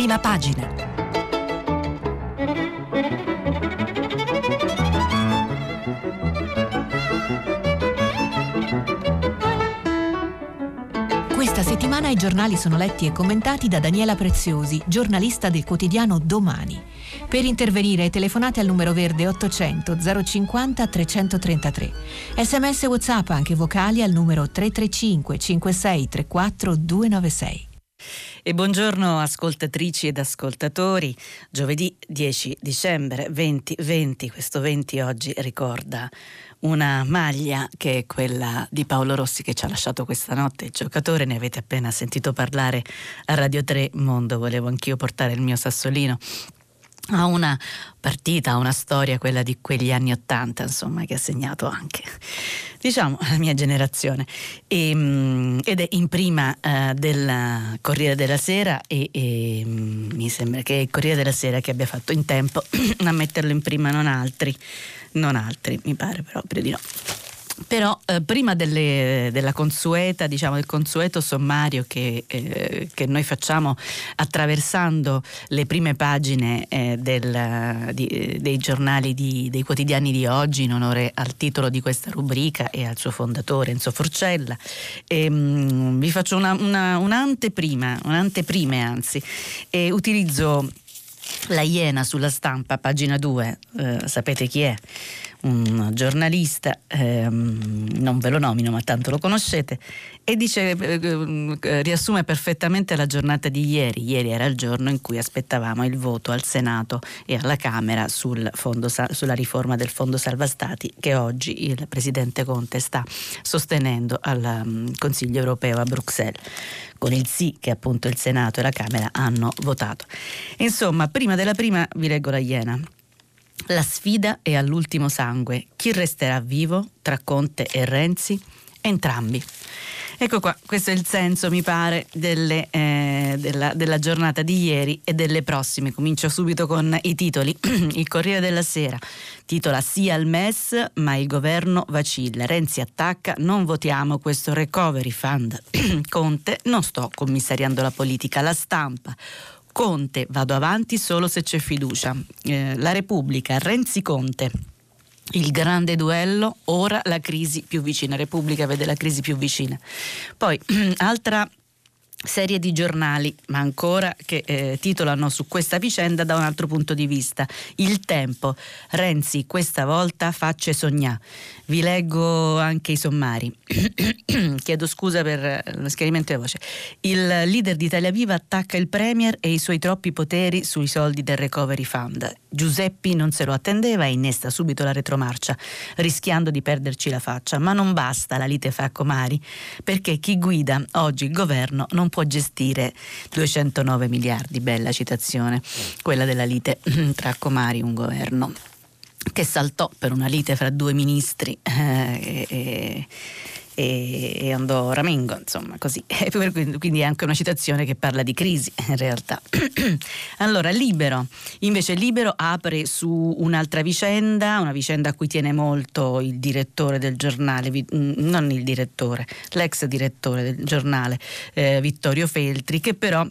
prima pagina. Questa settimana i giornali sono letti e commentati da Daniela Preziosi, giornalista del quotidiano Domani. Per intervenire telefonate al numero verde 800 050 333. Sms WhatsApp anche vocali al numero 335 56 34 296. E buongiorno ascoltatrici ed ascoltatori. Giovedì 10 dicembre 2020, questo 20 oggi ricorda una maglia che è quella di Paolo Rossi che ci ha lasciato questa notte, il giocatore, ne avete appena sentito parlare a Radio 3 Mondo, volevo anch'io portare il mio sassolino a una partita, a una storia, quella di quegli anni Ottanta, insomma, che ha segnato anche, diciamo, la mia generazione. E, ehm, ed è in prima uh, del Corriere della Sera e, e um, mi sembra che il Corriere della Sera che abbia fatto in tempo a metterlo in prima, non altri non altri, mi pare proprio di no. Però eh, prima delle, della consueta, diciamo, del consueto sommario che, eh, che, noi facciamo attraversando le prime pagine eh, del, di, dei giornali, di, dei quotidiani di oggi, in onore al titolo di questa rubrica e al suo fondatore Enzo Forcella, ehm, vi faccio una, una, un'anteprima, un'anteprime anzi, e utilizzo la Iena sulla stampa, pagina 2, eh, sapete chi è? Un giornalista, ehm, non ve lo nomino ma tanto lo conoscete, e dice, eh, eh, riassume perfettamente la giornata di ieri. Ieri era il giorno in cui aspettavamo il voto al Senato e alla Camera sul fondo, sulla riforma del Fondo Salva Stati che oggi il Presidente Conte sta sostenendo al um, Consiglio europeo a Bruxelles con il sì che appunto il Senato e la Camera hanno votato. Insomma, prima della prima vi leggo la Iena. La sfida è all'ultimo sangue. Chi resterà vivo tra Conte e Renzi? Entrambi. Ecco qua, questo è il senso, mi pare, delle, eh, della, della, giornata di ieri e delle prossime. Comincio subito con i titoli. il Corriere della Sera titola Sì al MES, ma il governo vacilla. Renzi attacca, non votiamo questo recovery fund. Conte, non sto commissariando la politica, la stampa. Conte, vado avanti solo se c'è fiducia. Eh, la Repubblica, Renzi Conte il grande duello, ora la crisi più vicina, Repubblica vede la crisi più vicina. Poi, altra serie di giornali, ma ancora che eh, titolano su questa vicenda da un altro punto di vista. Il tempo. Renzi questa volta facce sognare. Vi leggo anche i sommari. Chiedo scusa per lo schiarimento di voce. Il leader di Italia Viva attacca il Premier e i suoi troppi poteri sui soldi del Recovery Fund. Giuseppi non se lo attendeva e innesta subito la retromarcia, rischiando di perderci la faccia. Ma non basta la lite fra comari, perché chi guida oggi il governo non può gestire 209 miliardi. Bella citazione, quella della lite tra comari, un governo che saltò per una lite fra due ministri eh, e, e, e, andò ramengo, insomma, così. Quindi è anche una citazione che parla di crisi, in realtà. allora, Libero, invece Libero apre su un'altra vicenda, una vicenda a cui tiene molto il direttore del giornale, mm, non il direttore, l'ex direttore del giornale, eh, Vittorio Feltri, che però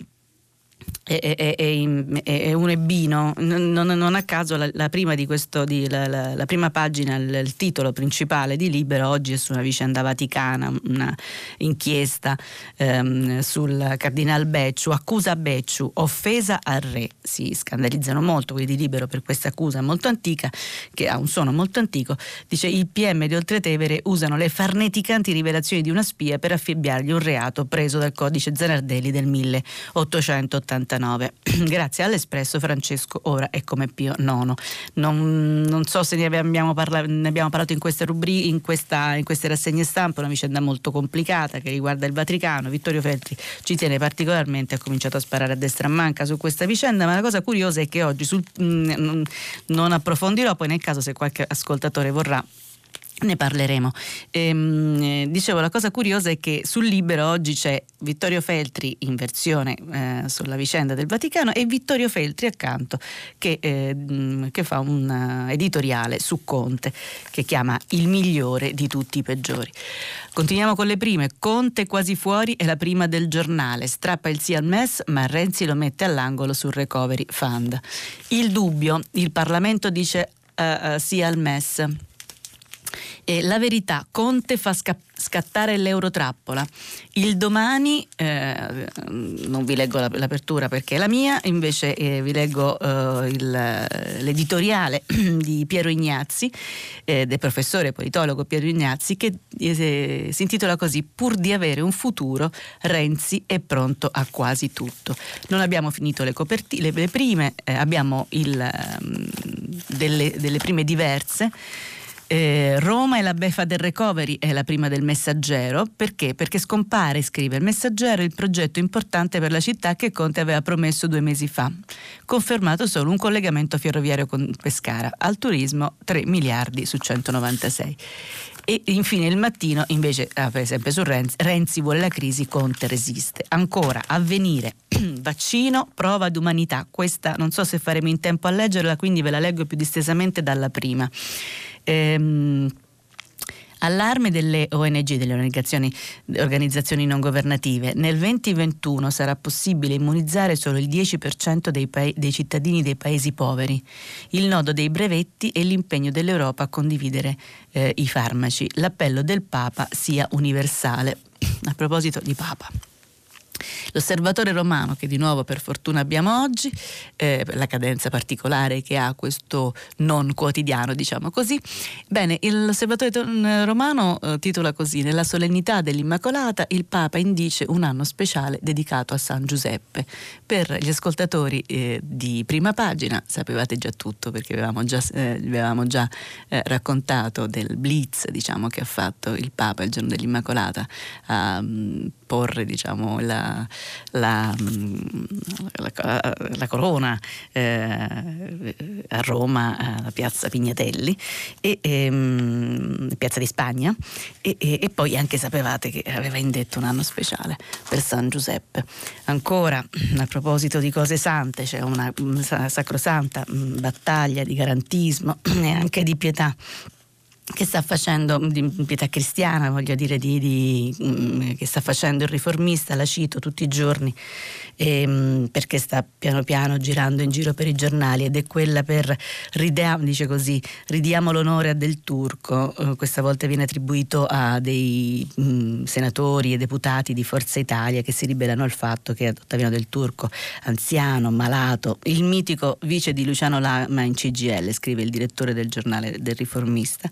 è, è, è, è, un ebbino, non, non, a caso la, la prima questo, di, la, la, prima pagina, il, il, titolo principale di Libero oggi è su una vicenda vaticana, una inchiesta ehm, sul cardinal Becciu, accusa Becciu, offesa al re. Si scandalizzano molto quelli di Libero per questa accusa molto antica, che ha un suono molto antico. Dice il PM di Oltretevere usano le farneticanti rivelazioni di una spia per affibbiargli un reato preso dal codice Zanardelli del 1880. 89. Grazie all'Espresso Francesco ora è come Pio IX. Non, non so se ne abbiamo, parla- ne abbiamo parlato in queste, rubri- in, questa, in queste rassegne stampa, una vicenda molto complicata che riguarda il Vaticano. Vittorio Feltri ci tiene particolarmente, ha cominciato a sparare a destra a manca su questa vicenda, ma la cosa curiosa è che oggi sul, mh, mm, non approfondirò, poi nel caso se qualche ascoltatore vorrà ne parleremo. Ehm, eh, dicevo, la cosa curiosa è che sul Libero oggi c'è Vittorio Feltri in versione eh, sulla vicenda del Vaticano e Vittorio Feltri accanto che, eh, che fa un uh, editoriale su Conte che chiama Il migliore di tutti i peggiori. Continuiamo con le prime. Conte quasi fuori è la prima del giornale. Strappa il sì al MES, ma Renzi lo mette all'angolo sul Recovery Fund. Il dubbio, il Parlamento dice uh, uh, sì al MES. E la verità, Conte fa scappare scattare l'eurotrappola. Il domani, eh, non vi leggo l'apertura perché è la mia, invece eh, vi leggo eh, il, l'editoriale di Piero Ignazzi, eh, del professore politologo Piero Ignazzi, che eh, si intitola così, pur di avere un futuro, Renzi è pronto a quasi tutto. Non abbiamo finito le copertine, le, prime, eh, abbiamo il, ehm, delle, delle prime diverse. Eh, Roma è la beffa del recovery, è la prima del messaggero. Perché? Perché scompare, scrive il messaggero, il progetto importante per la città che Conte aveva promesso due mesi fa. Confermato solo un collegamento ferroviario con Pescara. Al turismo 3 miliardi su 196. E infine il mattino, invece, ah, per esempio su Renzi, Renzi vuole la crisi, Conte resiste. Ancora, avvenire, vaccino, prova d'umanità. Questa non so se faremo in tempo a leggerla, quindi ve la leggo più distesamente dalla prima. Ehm, Allarme delle ONG, delle organizzazioni, organizzazioni, non governative. Nel 2021 sarà possibile immunizzare solo il 10% dei, pa- dei, cittadini dei paesi poveri. Il nodo dei brevetti e l'impegno dell'Europa a condividere eh, i farmaci. L'appello del Papa sia universale. A proposito di Papa. L'osservatore romano, che di nuovo per fortuna abbiamo oggi, eh, la cadenza particolare che ha questo non quotidiano, diciamo così. Bene, l'osservatore romano eh, titola così: Nella solennità dell'Immacolata il Papa indice un anno speciale dedicato a San Giuseppe. Per gli ascoltatori eh, di prima pagina, sapevate già tutto perché avevamo già, eh, avevamo già eh, raccontato del blitz diciamo, che ha fatto il Papa il giorno dell'Immacolata a um, porre diciamo, la, la, la, la corona eh, a Roma, alla piazza Pignatelli, e, ehm, piazza di Spagna, e, e, e, poi anche sapevate che aveva indetto un anno speciale per San Giuseppe. Ancora, a proposito di cose sante, c'è una sacrosanta battaglia di garantismo e anche di pietà che sta facendo di pietà cristiana, voglio dire, di, di, mm, che sta facendo il riformista, la cito tutti i giorni ehm, perché sta piano piano girando in giro per i giornali ed è quella per ridiamo, dice così, ridiamo l'onore a Del Turco, eh, questa volta viene attribuito a dei mh, mm, senatori e deputati di Forza Italia che si ribellano al fatto che Ottaviano Del Turco, anziano, malato, il mitico vice di Luciano Lama in CGL, scrive il direttore del giornale del riformista,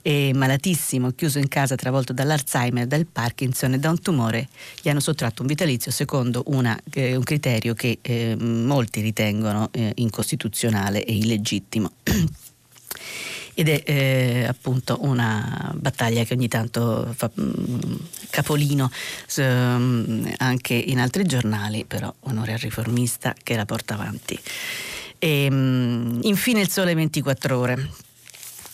è malatissimo, chiuso in casa travolto dall'Alzheimer, dal Parkinson e da un tumore, gli hanno sottratto un vitalizio secondo una eh, un criterio che eh, molti ritengono eh, incostituzionale e illegittimo. Ed è eh, appunto una battaglia che ogni tanto fa mh, mm, capolino um, anche in altri giornali, però onore al riformista che la porta avanti. E, um, infine il sole 24 ore.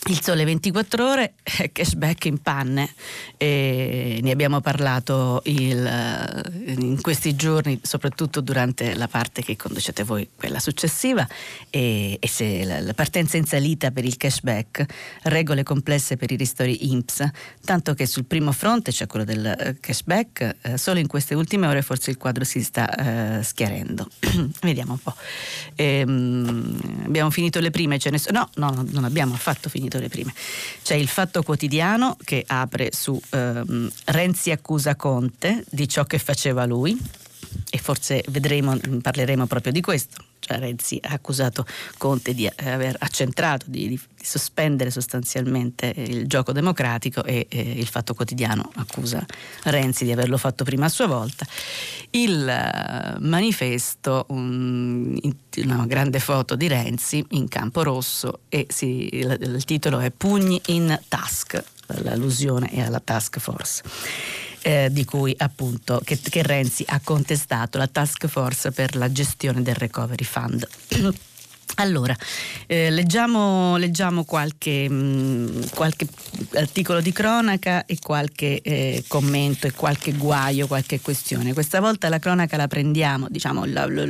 Il sole 24 ore, eh, cashback in panne, e ne abbiamo parlato il, eh, in questi giorni, soprattutto durante la parte che conducete voi, quella successiva, e, e se la, la, partenza in salita per il cashback, regole complesse per i ristori INPS, tanto che sul primo fronte, cioè quello del eh, cashback, eh, solo in queste ultime ore forse il quadro si sta eh, schiarendo. Vediamo un po'. Ehm, abbiamo finito le prime, ce ne sono... No, no, non abbiamo affatto finito le prime. C'è il Fatto Quotidiano che apre su ehm, Renzi accusa Conte di ciò che faceva lui e forse vedremo, parleremo proprio di questo. Cioè Renzi ha accusato Conte di aver accentrato, di, di, sospendere sostanzialmente il gioco democratico e eh, il Fatto Quotidiano accusa Renzi di averlo fatto prima a sua volta. Il uh, manifesto, un, una grande foto di Renzi in campo rosso e si, il, il titolo è Pugni in task, l'allusione è alla task force eh, di cui appunto che, che Renzi ha contestato la task force per la gestione del recovery fund. Allora, eh, leggiamo, leggiamo qualche, mh, mm, qualche, articolo di cronaca e qualche eh, commento e qualche guaio, qualche questione. Questa volta la cronaca la prendiamo, diciamo la, la,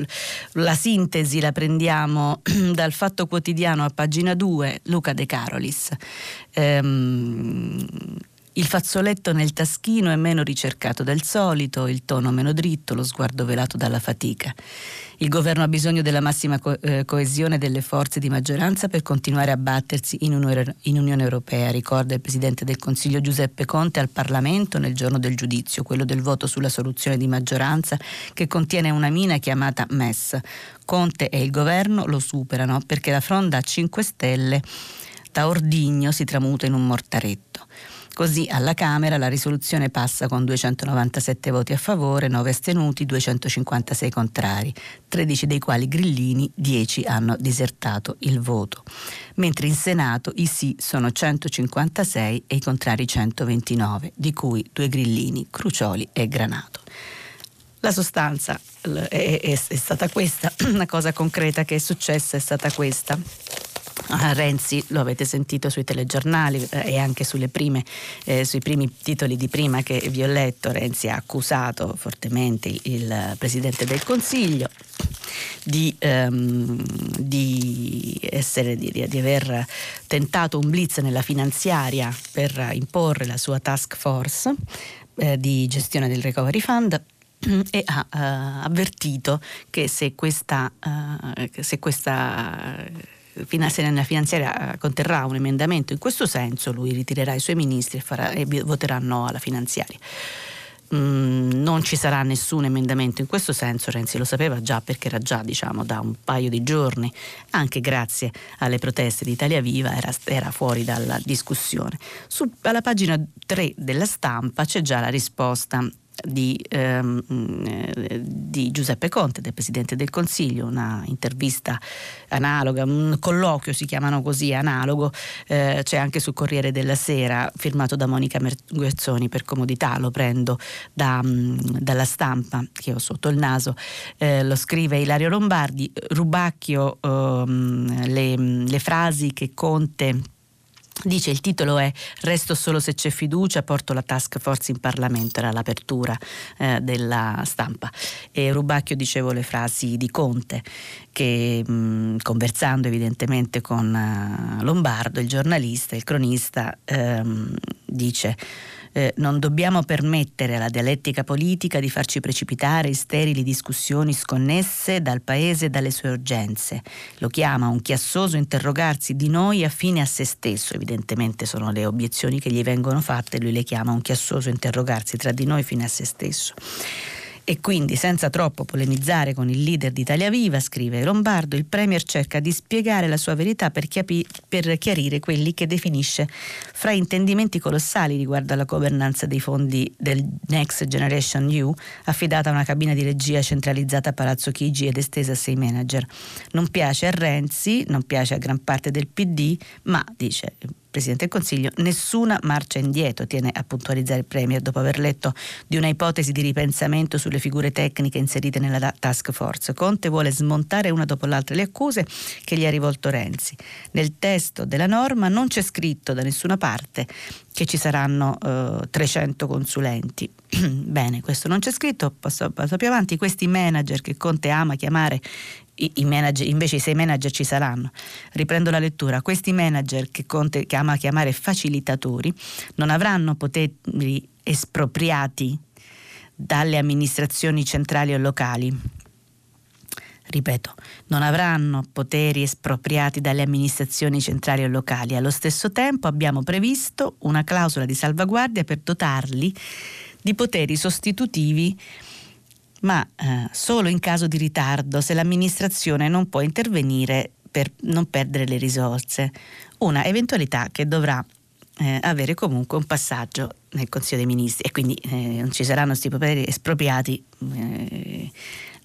la sintesi la prendiamo dal Fatto Quotidiano a pagina 2, Luca De Carolis. Ehm, il fazzoletto nel taschino è meno ricercato del solito, il tono meno dritto, lo sguardo velato dalla fatica. Il governo ha bisogno della massima co- eh, coesione delle forze di maggioranza per continuare a battersi in, un, in Unione Europea, ricorda il Presidente del Consiglio Giuseppe Conte al Parlamento nel giorno del giudizio, quello del voto sulla soluzione di maggioranza che contiene una mina chiamata MES. Conte e il governo lo superano perché la fronda a 5 Stelle da ordigno si tramuta in un mortaretto. Così alla Camera la risoluzione passa con 297 voti a favore, 9 astenuti, 256 contrari, 13 dei quali grillini, 10 hanno disertato il voto. Mentre in Senato i sì sono 156 e i contrari 129, di cui due grillini, Crucioli e Granato. La sostanza è, è, è stata questa, una cosa concreta che è successa è stata questa. Ah, Renzi, lo avete sentito sui telegiornali eh, e anche prime, eh, sui primi titoli di prima che vi ho letto, Renzi ha accusato fortemente il, Presidente del Consiglio di, ehm, di, essere, di, di, aver tentato un blitz nella finanziaria per imporre la sua task force eh, di gestione del recovery fund e ha uh, avvertito che se questa, uh, se questa la finanziaria conterrà un emendamento in questo senso, lui ritirerà i suoi ministri e, farà, e voterà no alla finanziaria. Mm, non ci sarà nessun emendamento in questo senso, Renzi lo sapeva già perché era già diciamo, da un paio di giorni, anche grazie alle proteste di Italia Viva, era, era fuori dalla discussione. Su, alla pagina 3 della stampa c'è già la risposta di, ehm, eh, di, Giuseppe Conte, del Presidente del Consiglio, una intervista analoga, un colloquio si chiamano così, analogo, eh, c'è anche sul Corriere della Sera, firmato da Monica Guerzoni per comodità, lo prendo da, mm, dalla stampa che ho sotto il naso, eh, lo scrive Ilario Lombardi, rubacchio ehm, le, le frasi che Conte Dice il titolo è Resto solo se c'è fiducia, porto la task force in Parlamento, era l'apertura eh, della stampa. E Rubacchio dicevo le frasi di Conte che mh, conversando evidentemente con uh, Lombardo, il giornalista, il cronista, ehm, dice eh, non dobbiamo permettere alla dialettica politica di farci precipitare in sterili discussioni sconnesse dal paese e dalle sue urgenze. Lo chiama un chiassoso interrogarsi di noi affine a se stesso, evidentemente sono le obiezioni che gli vengono fatte, lui le chiama un chiassoso interrogarsi tra di noi fine a se stesso. E quindi, senza troppo polemizzare con il leader di Italia Viva, scrive Lombardo, il Premier cerca di spiegare la sua verità per, chiapi- per chiarire quelli che definisce fra intendimenti colossali riguardo alla governanza dei fondi del Next Generation EU, affidata a una cabina di regia centralizzata a Palazzo Chigi ed estesa a sei manager. Non piace a Renzi, non piace a gran parte del PD, ma, dice Presidente del Consiglio, nessuna marcia indietro, tiene a puntualizzare il Premier dopo aver letto di una ipotesi di ripensamento sulle figure tecniche inserite nella task force. Conte vuole smontare una dopo l'altra le accuse che gli ha rivolto Renzi. Nel testo della norma non c'è scritto da nessuna parte che ci saranno eh, 300 consulenti. Bene, questo non c'è scritto, passo, passo più avanti, questi manager che Conte ama chiamare i, i manager, invece i sei manager ci saranno. Riprendo la lettura. Questi manager che Conte ama chiamare facilitatori non avranno poteri espropriati dalle amministrazioni centrali o locali. Ripeto, non avranno poteri espropriati dalle amministrazioni centrali o locali. Allo stesso tempo abbiamo previsto una clausola di salvaguardia per dotarli di poteri sostitutivi ma eh, solo in caso di ritardo, se l'amministrazione non può intervenire per non perdere le risorse. Una eventualità che dovrà eh, avere comunque un passaggio nel Consiglio dei Ministri e quindi eh, non ci saranno questi poteri espropriati eh,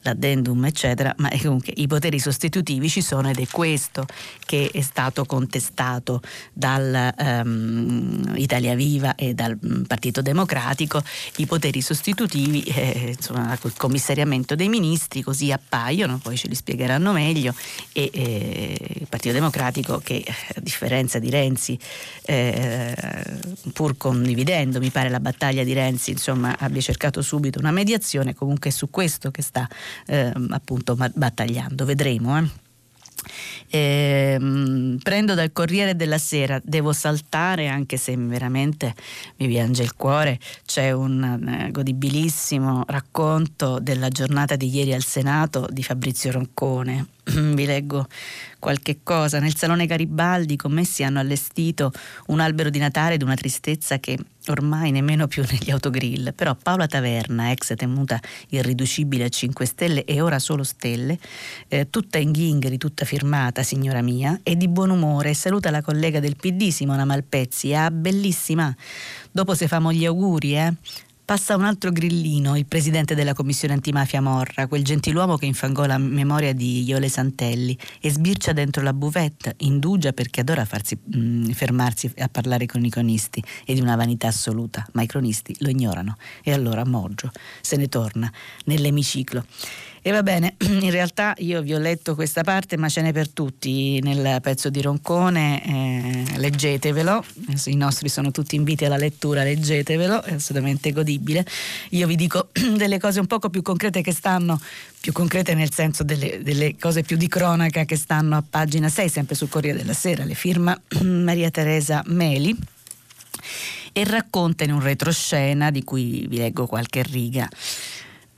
l'addendum eccetera, ma comunque i poteri sostitutivi ci sono ed è questo che è stato contestato dal um, Italia Viva e dal mm, Partito Democratico, i poteri sostitutivi, eh, insomma il commissariamento dei ministri così appaiono, poi ce li spiegheranno meglio e eh, il Partito Democratico che a differenza di Renzi eh, pur condividendo mi pare la battaglia di Renzi insomma abbia cercato subito una mediazione comunque è su questo che sta eh, appunto battagliando vedremo eh. Eh, prendo dal Corriere della Sera, devo saltare anche se veramente mi piange il cuore, c'è un eh, godibilissimo racconto della giornata di ieri al Senato di Fabrizio Roncone. Vi leggo qualche cosa. Nel Salone Garibaldi i commessi hanno allestito un albero di Natale di una tristezza che ormai nemmeno più negli autogrill, però Paola Taverna, ex temuta irriducibile a 5 stelle e ora solo stelle, eh, tutta in ghingheri, tutta firmata, signora mia, è di buon umore. E saluta la collega del PD Simona Malpezzi, ah bellissima, dopo se famo gli auguri, eh, Passa un altro grillino, il presidente della commissione antimafia Morra, quel gentiluomo che infangò la memoria di Iole Santelli e sbircia dentro la buvette, indugia perché adora farsi, mh, mm, fermarsi a parlare con i cronisti, è di una vanità assoluta, ma i cronisti lo ignorano. E allora Moggio se ne torna nell'emiciclo. E va bene, in realtà io vi ho letto questa parte, ma ce n'è per tutti nel pezzo di Roncone, eh, leggetevelo, i nostri sono tutti inviti alla lettura, leggetevelo, è assolutamente godibile. Io vi dico delle cose un poco più concrete che stanno, più concrete nel senso delle, delle cose più di cronaca che stanno a pagina 6, sempre sul Corriere della Sera, le firma Maria Teresa Meli. E racconta in un retroscena di cui vi leggo qualche riga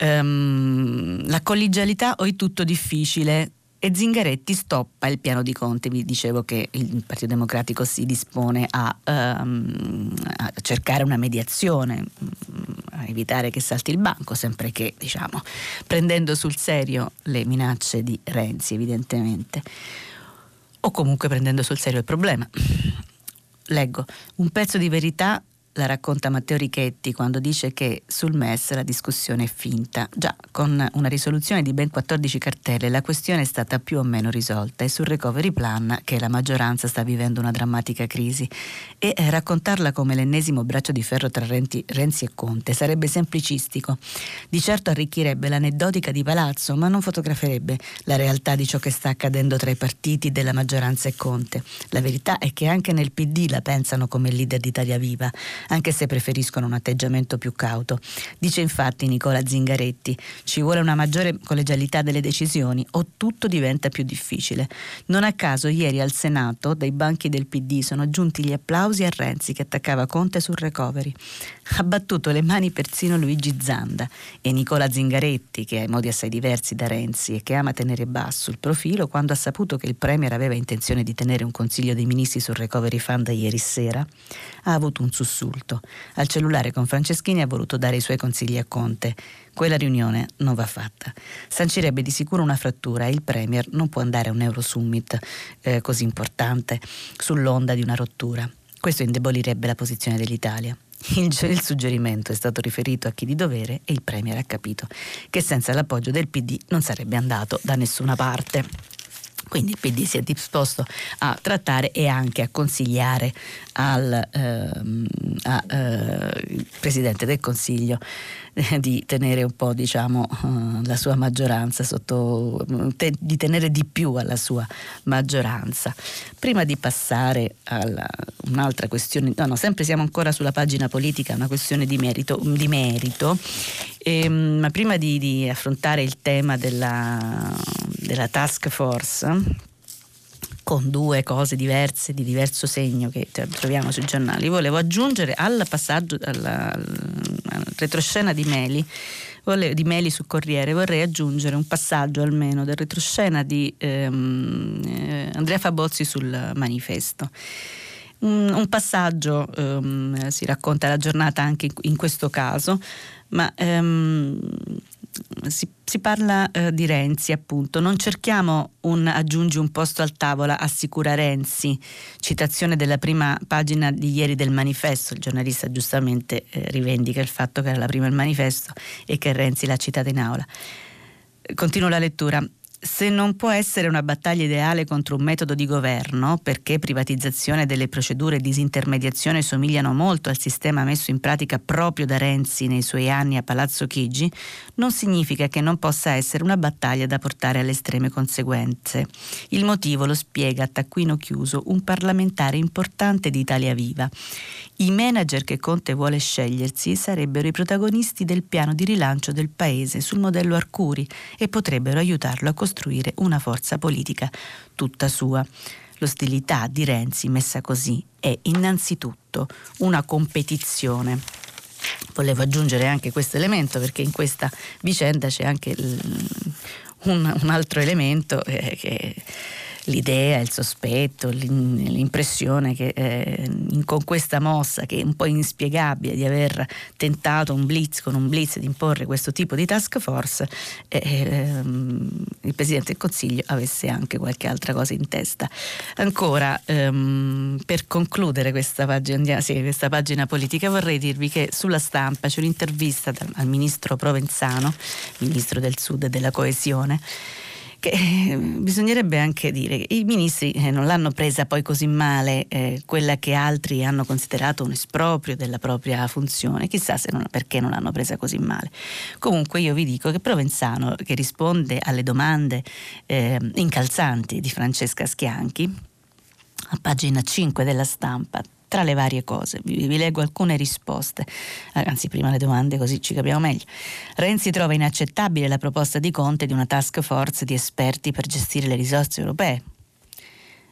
um, la collegialità o è tutto difficile e Zingaretti stoppa il piano di Conte. Vi dicevo che il Partito Democratico si dispone a, um, a cercare una mediazione, a evitare che salti il banco, sempre che, diciamo, prendendo sul serio le minacce di Renzi, evidentemente, o comunque prendendo sul serio il problema. Leggo, un pezzo di verità la racconta Matteo Richetti quando dice che sul MES la discussione è finta. Già, con una risoluzione di ben 14 cartelle la questione è stata più o meno risolta e sul recovery plan che la maggioranza sta vivendo una drammatica crisi. E eh, raccontarla come l'ennesimo braccio di ferro tra Renzi, e Conte sarebbe semplicistico. Di certo arricchirebbe l'aneddotica di Palazzo, ma non fotograferebbe la realtà di ciò che sta accadendo tra i partiti della maggioranza e Conte. La verità è che anche nel PD la pensano come leader d'Italia Viva anche se preferiscono un atteggiamento più cauto. Dice infatti Nicola Zingaretti, ci vuole una maggiore collegialità delle decisioni o tutto diventa più difficile. Non a caso ieri al Senato, dai banchi del PD, sono giunti gli applausi a Renzi che attaccava Conte sul recovery. Ha battuto le mani persino Luigi Zanda e Nicola Zingaretti, che ha i modi assai diversi da Renzi e che ama tenere basso il profilo, quando ha saputo che il Premier aveva intenzione di tenere un consiglio dei ministri sul recovery fund ieri sera, ha avuto un sussulto. Al cellulare con Franceschini ha voluto dare i suoi consigli a Conte. Quella riunione non va fatta. Sancirebbe di sicuro una frattura e il Premier non può andare a un Eurosummit eh, così importante sull'onda di una rottura. Questo indebolirebbe la posizione dell'Italia. Il, suggerimento è stato riferito a chi di dovere e il Premier ha capito che senza l'appoggio del PD non sarebbe andato da nessuna parte. Quindi il PD si è disposto a trattare e anche a consigliare al ehm, a, eh, Presidente del Consiglio eh, di tenere un po' diciamo, eh, la sua maggioranza sotto, te, di tenere di più alla sua maggioranza. Prima di passare a un'altra questione, no, no, sempre siamo ancora sulla pagina politica, una questione di merito, di merito ehm, ma prima di, di, affrontare il tema della, della task force, con due cose diverse, di diverso segno che troviamo sui giornali, volevo aggiungere al passaggio, alla, alla retroscena di Meli, di Meli su Corriere, vorrei aggiungere un passaggio almeno del retroscena di ehm, eh, Andrea Fabozzi sul manifesto. Un, un passaggio, ehm, si racconta la giornata anche in questo caso, ma ehm, si, si parla eh, di Renzi, appunto. Non cerchiamo un aggiungi un posto al tavola, assicura Renzi. Citazione della prima pagina di ieri del manifesto. Il giornalista giustamente eh, rivendica il fatto che era la prima il manifesto e che Renzi l'ha citata in aula. Continuo la lettura se non può essere una battaglia ideale contro un metodo di governo, perché privatizzazione delle procedure e disintermediazione somigliano molto al sistema messo in pratica proprio da Renzi nei suoi anni a Palazzo Chigi, non significa che non possa essere una battaglia da portare alle estreme conseguenze. Il motivo lo spiega a taccuino chiuso un parlamentare importante di Italia Viva. I manager che Conte vuole scegliersi sarebbero i protagonisti del piano di rilancio del paese sul modello Arcuri e potrebbero aiutarlo a costruire una forza politica tutta sua. L'ostilità di Renzi, messa così, è innanzitutto una competizione. Volevo aggiungere anche questo elemento perché in questa vicenda c'è anche un, un altro elemento eh, che l'idea, il sospetto, l'impressione che eh, con questa mossa che è un po' inspiegabile di aver tentato un blitz con un blitz di imporre questo tipo di task force, eh, ehm, il Presidente del Consiglio avesse anche qualche altra cosa in testa. Ancora, ehm, per concludere questa pagina, sì, questa pagina, politica vorrei dirvi che sulla stampa c'è un'intervista al ministro Provenzano, ministro del Sud e della Coesione, che eh, bisognerebbe anche dire che i ministri eh, non l'hanno presa poi così male eh, quella che altri hanno considerato un esproprio della propria funzione, chissà non, perché non l'hanno presa così male. Comunque io vi dico che Provenzano, che risponde alle domande eh, incalzanti di Francesca Schianchi, a pagina 5 della stampa, tra le varie cose. Vi, vi, leggo alcune risposte, anzi prima le domande così ci capiamo meglio. Renzi trova inaccettabile la proposta di Conte di una task force di esperti per gestire le risorse europee.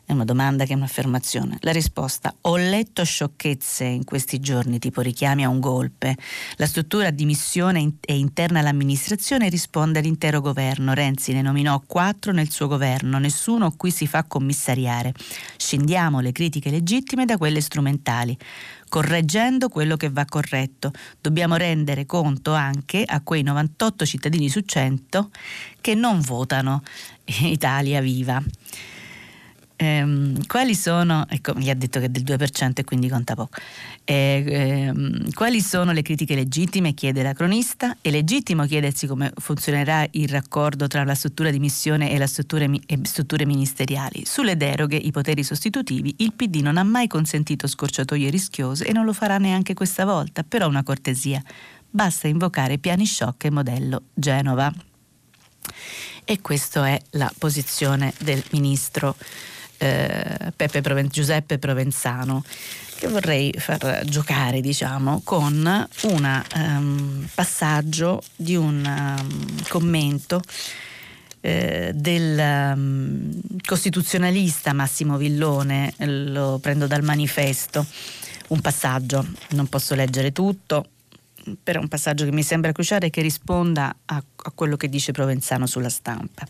È una domanda che è un'affermazione. La risposta: ho letto sciocchezze in questi giorni, tipo richiami a un golpe. La struttura di missione è interna all'amministrazione e risponde all'intero governo. Renzi ne nominò quattro nel suo governo, nessuno qui si fa commissariare. Scendiamo le critiche legittime da quelle strumentali correggendo quello che va corretto. Dobbiamo rendere conto anche a quei 98 cittadini su 100 che non votano Italia Viva. Ehm, quali sono, ecco, gli ha detto che è del 2% e quindi conta poco. Eh, ehm, quali sono le critiche legittime? chiede la cronista. È legittimo chiedersi come funzionerà il raccordo tra la struttura di missione e le strutture, e strutture ministeriali. Sulle deroghe, i poteri sostitutivi, il PD non ha mai consentito scorciatoie rischiose e non lo farà neanche questa volta, però una cortesia. Basta invocare piani shock e modello Genova. E questa è la posizione del ministro eh, Proven- Giuseppe Provenzano che vorrei far giocare diciamo con un um, passaggio di un um, commento eh, del um, costituzionalista Massimo Villone, lo prendo dal manifesto, un passaggio, non posso leggere tutto, però un passaggio che mi sembra cruciale e che risponda a, a quello che dice Provenzano sulla stampa.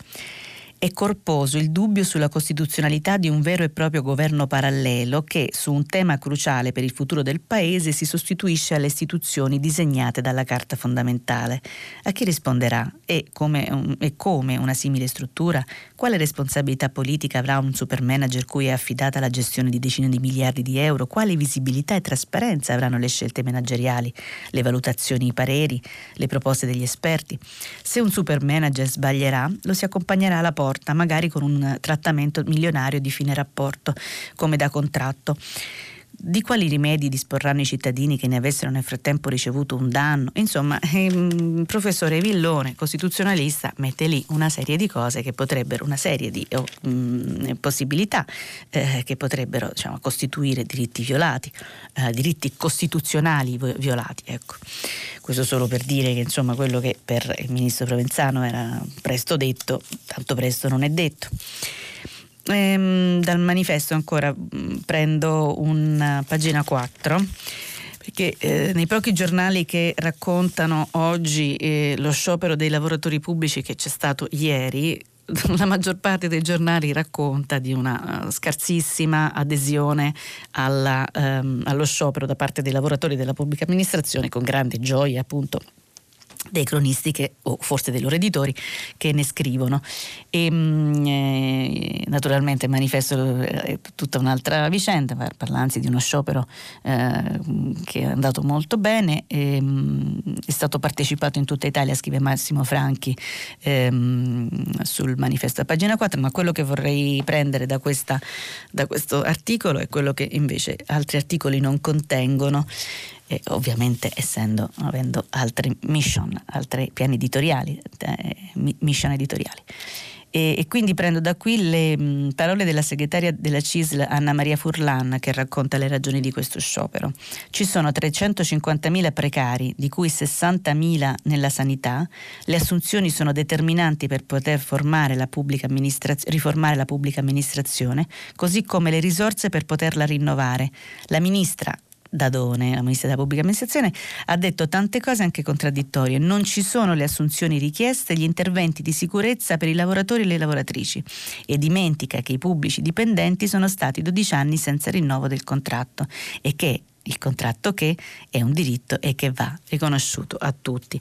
È corposo il dubbio sulla costituzionalità di un vero e proprio governo parallelo che, su un tema cruciale per il futuro del Paese, si sostituisce alle istituzioni disegnate dalla Carta fondamentale. A chi risponderà? E come, e come una simile struttura? Quale responsabilità politica avrà un supermanager cui è affidata la gestione di decine di miliardi di euro? Quale visibilità e trasparenza avranno le scelte manageriali, le valutazioni, i pareri, le proposte degli esperti? Se un supermanager sbaglierà, lo si accompagnerà alla porta porta, magari con un trattamento milionario di fine rapporto, come da contratto. Di quali rimedi disporranno i cittadini che ne avessero nel frattempo ricevuto un danno? Insomma, il ehm, professore Villone, costituzionalista, mette lì una serie di cose che potrebbero, una serie di oh, mh, mm, possibilità eh, che potrebbero diciamo, costituire diritti violati, eh, diritti costituzionali violati. Ecco. Questo solo per dire che insomma quello che per il ministro Provenzano era presto detto, tanto presto non è detto. Ehm, dal manifesto ancora mm, prendo una pagina 4 perché eh, nei pochi giornali che raccontano oggi eh, lo sciopero dei lavoratori pubblici che c'è stato ieri, la maggior parte dei giornali racconta di una uh, scarsissima adesione alla, um, allo sciopero da parte dei lavoratori della pubblica amministrazione, con grande gioia appunto dei cronisti che, o forse dei loro editori che ne scrivono. E mm, eh, naturalmente il manifesto è tutta un'altra vicenda parla anzi di uno sciopero eh, che è andato molto bene e, mm, è stato partecipato in tutta Italia scrive Massimo Franchi ehm, sul manifesto a pagina 4 ma quello che vorrei prendere da, questa, da questo articolo è quello che invece altri articoli non contengono e ovviamente essendo, avendo altri mission, altri piani editoriali, eh, mission editoriali. E, e, quindi prendo da qui le mh, parole della segretaria della CISL Anna Maria Furlan che racconta le ragioni di questo sciopero. Ci sono 350.000 precari, di cui 60.000 nella sanità. Le assunzioni sono determinanti per poter la riformare la pubblica amministrazione, così come le risorse per poterla rinnovare. La ministra Dadone, la ministra della pubblica amministrazione, ha detto tante cose anche contraddittorie. Non ci sono le assunzioni richieste, gli interventi di sicurezza per i lavoratori e le lavoratrici e dimentica che i pubblici dipendenti sono stati 12 anni senza rinnovo del contratto e che il contratto che è un diritto e che va riconosciuto a tutti.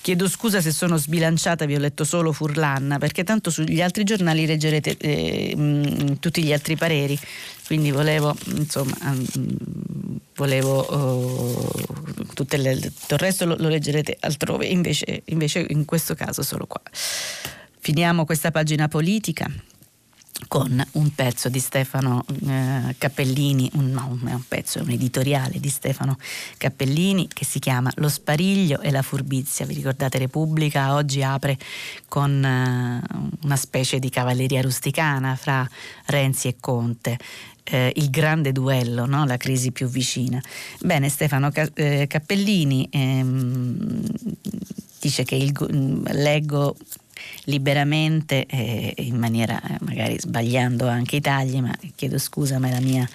Chiedo scusa se sono sbilanciata, vi ho letto solo Furlan, perché tanto sugli altri giornali leggerete eh, mh, tutti gli altri pareri, quindi volevo, insomma, mh, volevo oh, tutto il resto lo, lo leggerete altrove, invece, invece in questo caso solo qua. Finiamo questa pagina politica con un pezzo di Stefano eh, Cappellini, un, no, un pezzo, è un editoriale di Stefano Cappellini che si chiama Lo spariglio e la furbizia. Vi ricordate Repubblica? Oggi apre con eh, una specie di cavalleria rusticana fra Renzi e Conte. Eh, il grande duello, no? la crisi più vicina. Bene, Stefano Ca- eh, Cappellini ehm, dice che il, leggo liberamente e in maniera eh, magari sbagliando anche i tagli, ma chiedo scusa, ma è la mia,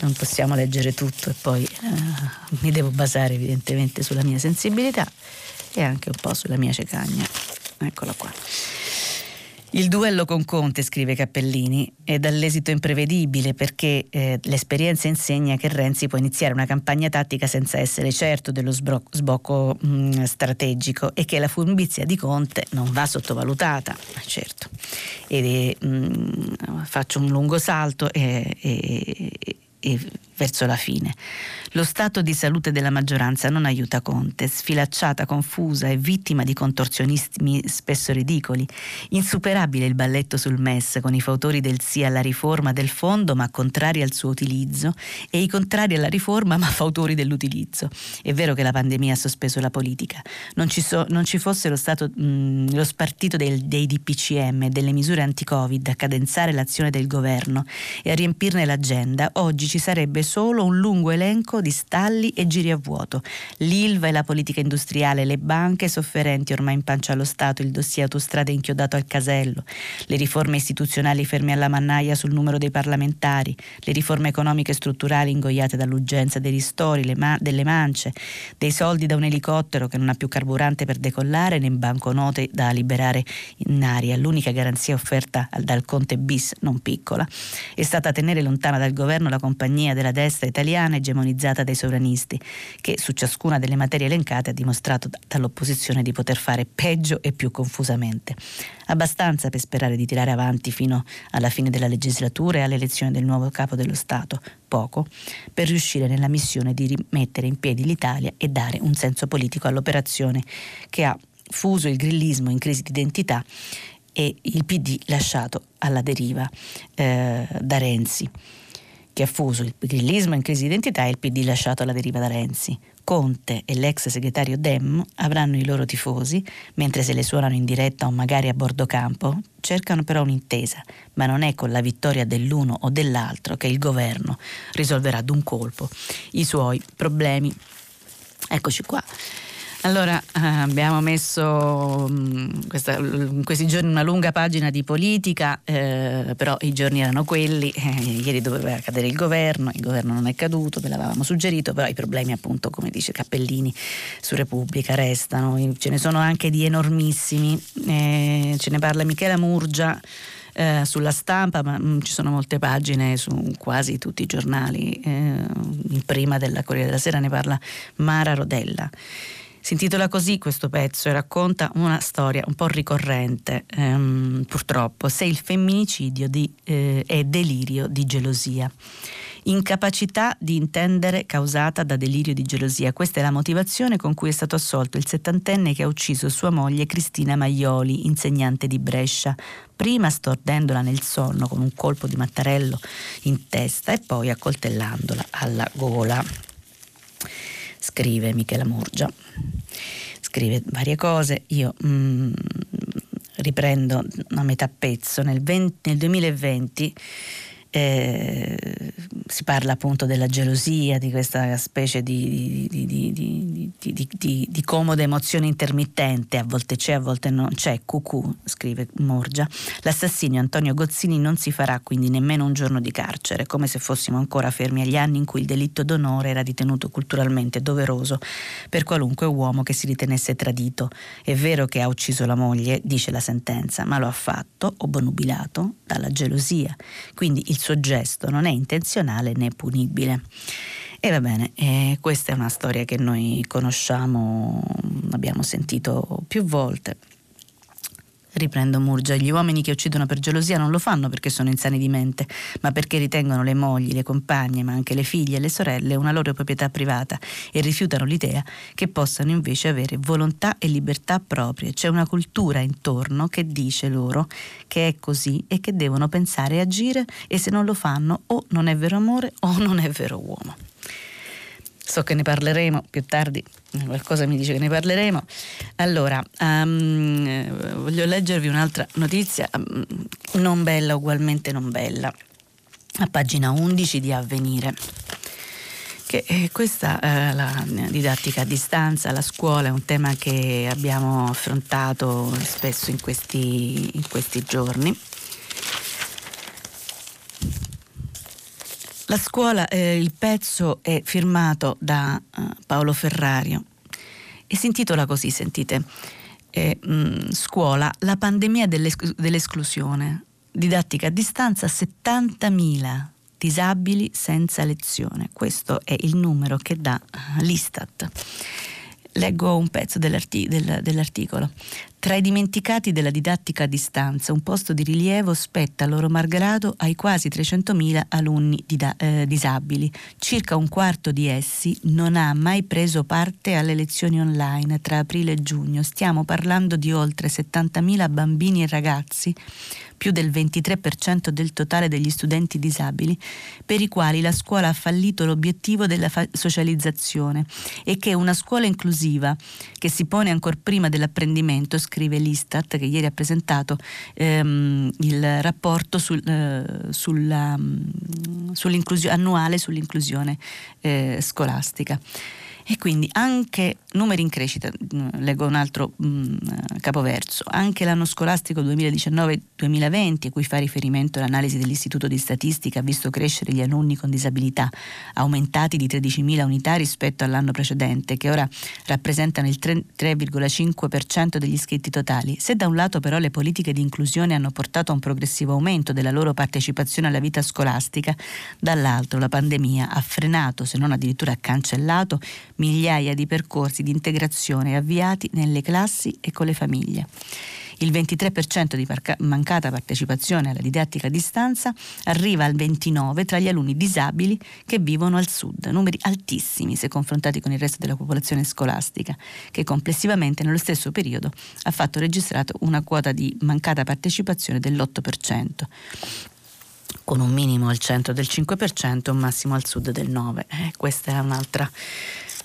non possiamo leggere tutto e poi uh, mi devo basare evidentemente sulla mia sensibilità e anche un po' sulla mia cecagna. Eccola qua. Il duello con Conte, scrive Cappellini, è dall'esito imprevedibile perché eh, l'esperienza insegna che Renzi può iniziare una campagna tattica senza essere certo dello sbro- sbocco mh, mm, strategico e che la furbizia di Conte non va sottovalutata, certo. E, mh, mm, faccio un lungo salto e, e, e verso la fine. Lo stato di salute della maggioranza non aiuta Conte, sfilacciata, confusa e vittima di contorsionismi spesso ridicoli. Insuperabile il balletto sul MES con i fautori del sì alla riforma del fondo ma contrari al suo utilizzo e i contrari alla riforma ma fautori dell'utilizzo. È vero che la pandemia ha sospeso la politica. Non ci, so, non ci fosse lo, stato, mh, lo spartito del, dei DPCM e delle misure anti-Covid a cadenzare l'azione del governo e a riempirne l'agenda, oggi ci sarebbe solo un lungo elenco di stalli e giri a vuoto. L'ILVA e la politica industriale, le banche sofferenti ormai in pancia allo Stato, il dossier autostrade inchiodato al casello, le riforme istituzionali ferme alla mannaia sul numero dei parlamentari, le riforme economiche e strutturali ingoiate dall'urgenza dei ristori, ma- delle mance, dei soldi da un elicottero che non ha più carburante per decollare né banconote da liberare in aria. L'unica garanzia offerta dal Conte bis, non piccola, è stata tenere lontana dal governo la compagnia della destra italiana egemonizzata dai sovranisti, che su ciascuna delle materie elencate ha dimostrato dall'opposizione di poter fare peggio e più confusamente. Abbastanza per sperare di tirare avanti fino alla fine della legislatura e all'elezione del nuovo capo dello Stato, poco, per riuscire nella missione di rimettere in piedi l'Italia e dare un senso politico all'operazione che ha fuso il grillismo in crisi di identità e il PD lasciato alla deriva eh, da Renzi che ha il grillismo in crisi di identità e il PD lasciato alla deriva da Renzi. Conte e l'ex segretario Dem avranno i loro tifosi, mentre se le suonano in diretta o magari a bordo campo, cercano però un'intesa, ma non è con la vittoria dell'uno o dell'altro che il governo risolverà d'un colpo i suoi problemi. Eccoci qua. Allora, eh, abbiamo messo mm, questa, in questi giorni una lunga pagina di politica, eh, però i giorni erano quelli, eh, ieri doveva cadere il governo, il governo non è caduto, ve l'avevamo suggerito, però i problemi appunto, come dice Cappellini, su Repubblica restano, ce ne sono anche di enormissimi, eh, ce ne parla Michela Murgia. Eh, sulla stampa, ma mh, mm, ci sono molte pagine su quasi tutti i giornali. Eh, prima della Corriere della Sera ne parla Mara Rodella. Si intitola così questo pezzo e racconta una storia un po' ricorrente, ehm, purtroppo, se il femminicidio di, eh, è delirio di gelosia. Incapacità di intendere causata da delirio di gelosia. Questa è la motivazione con cui è stato assolto il settantenne che ha ucciso sua moglie Cristina Maioli, insegnante di Brescia, prima stordendola nel sonno con un colpo di mattarello in testa e poi accoltellandola alla gola scrive Michela Murgia, scrive varie cose, io mm, riprendo a metà pezzo, nel, 20, nel 2020 eh, si parla appunto della gelosia, di questa specie di, di, di, di, comoda emozione intermittente, a volte c'è, a volte non c'è, cucù, scrive Morgia. L'assassinio Antonio Gozzini non si farà quindi nemmeno un giorno di carcere, come se fossimo ancora fermi agli anni in cui il delitto d'onore era ritenuto culturalmente doveroso per qualunque uomo che si ritenesse tradito. È vero che ha ucciso la moglie, dice la sentenza, ma lo ha fatto, obnubilato, dalla gelosia. Quindi il gesto non è intenzionale né punibile. E va bene, eh, questa è una storia che noi conosciamo, abbiamo sentito più volte. Riprendo Murgia, gli uomini che uccidono per gelosia non lo fanno perché sono insani di mente, ma perché ritengono le mogli, le compagne, ma anche le figlie e le sorelle una loro proprietà privata e rifiutano l'idea che possano invece avere volontà e libertà proprie. C'è una cultura intorno che dice loro che è così e che devono pensare e agire e se non lo fanno o non è vero amore o non è vero uomo so che ne parleremo più tardi, qualcosa mi dice che ne parleremo. Allora, um, voglio leggervi un'altra notizia, um, non bella, ugualmente non bella, a pagina 11 di Avvenire. Che eh, questa è la didattica a distanza, la scuola è un tema che abbiamo affrontato spesso in questi, in questi giorni La scuola, eh, il pezzo è firmato da uh, Paolo Ferrario e si intitola così, sentite, eh, mh, mm, Scuola, la pandemia dell'es- dell'esclusione, didattica a distanza, 70.000 disabili senza lezione. Questo è il numero che dà uh, l'Istat. Leggo un pezzo dell'arti- del, dell'articolo. Tra i dimenticati della didattica a distanza, un posto di rilievo spetta loro malgrado ai quasi 300.000 alunni dida- eh, disabili. Circa un quarto di essi non ha mai preso parte alle lezioni online tra aprile e giugno. Stiamo parlando di oltre 70.000 bambini e ragazzi più del 23% del totale degli studenti disabili, per i quali la scuola ha fallito l'obiettivo della fa- socializzazione e che una scuola inclusiva, che si pone ancora prima dell'apprendimento, scrive l'Istat, che ieri ha presentato ehm, il rapporto sul, eh, sulla, mm, annuale sull'inclusione eh, scolastica. E quindi anche numeri in crescita, mm, leggo un altro mh, mm, capoverso, anche l'anno scolastico 2019-2020, a cui fa riferimento l'analisi dell'Istituto di Statistica, ha visto crescere gli alunni con disabilità, aumentati di 13.000 unità rispetto all'anno precedente, che ora rappresentano il 3,5% degli iscritti totali. Se da un lato però le politiche di inclusione hanno portato a un progressivo aumento della loro partecipazione alla vita scolastica, dall'altro la pandemia ha frenato, se non addirittura cancellato, migliaia di percorsi di integrazione avviati nelle classi e con le famiglie. Il 23% di mancata partecipazione alla didattica a distanza arriva al 29% tra gli alunni disabili che vivono al sud, numeri altissimi se confrontati con il resto della popolazione scolastica, che complessivamente nello stesso periodo ha fatto registrato una quota di mancata partecipazione dell'8% con un minimo al centro del 5% e un massimo al sud del 9%. Eh, questa è un'altra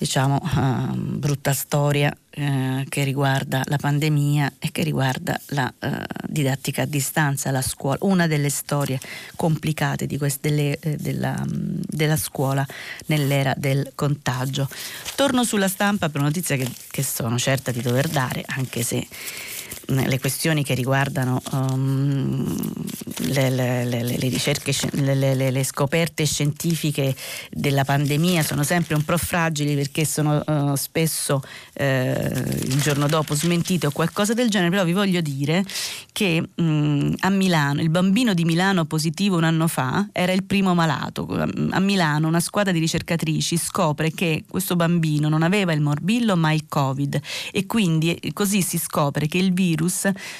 diciamo, uh, brutta storia uh, che riguarda la pandemia e che riguarda la uh, didattica a distanza, la scuola, una delle storie complicate quest- delle, eh, della, um, della, scuola nell'era del contagio. Torno sulla stampa per una notizia che, che sono certa di dover dare, anche se le questioni che riguardano um, le, le, le, le, ricerche, le, scoperte scientifiche della pandemia sono sempre un po' fragili perché sono uh, spesso uh, il giorno dopo smentite o qualcosa del genere, però vi voglio dire che um, a Milano, il bambino di Milano positivo un anno fa era il primo malato. A Milano una squadra di ricercatrici scopre che questo bambino non aveva il morbillo ma il Covid e quindi così si scopre che il virus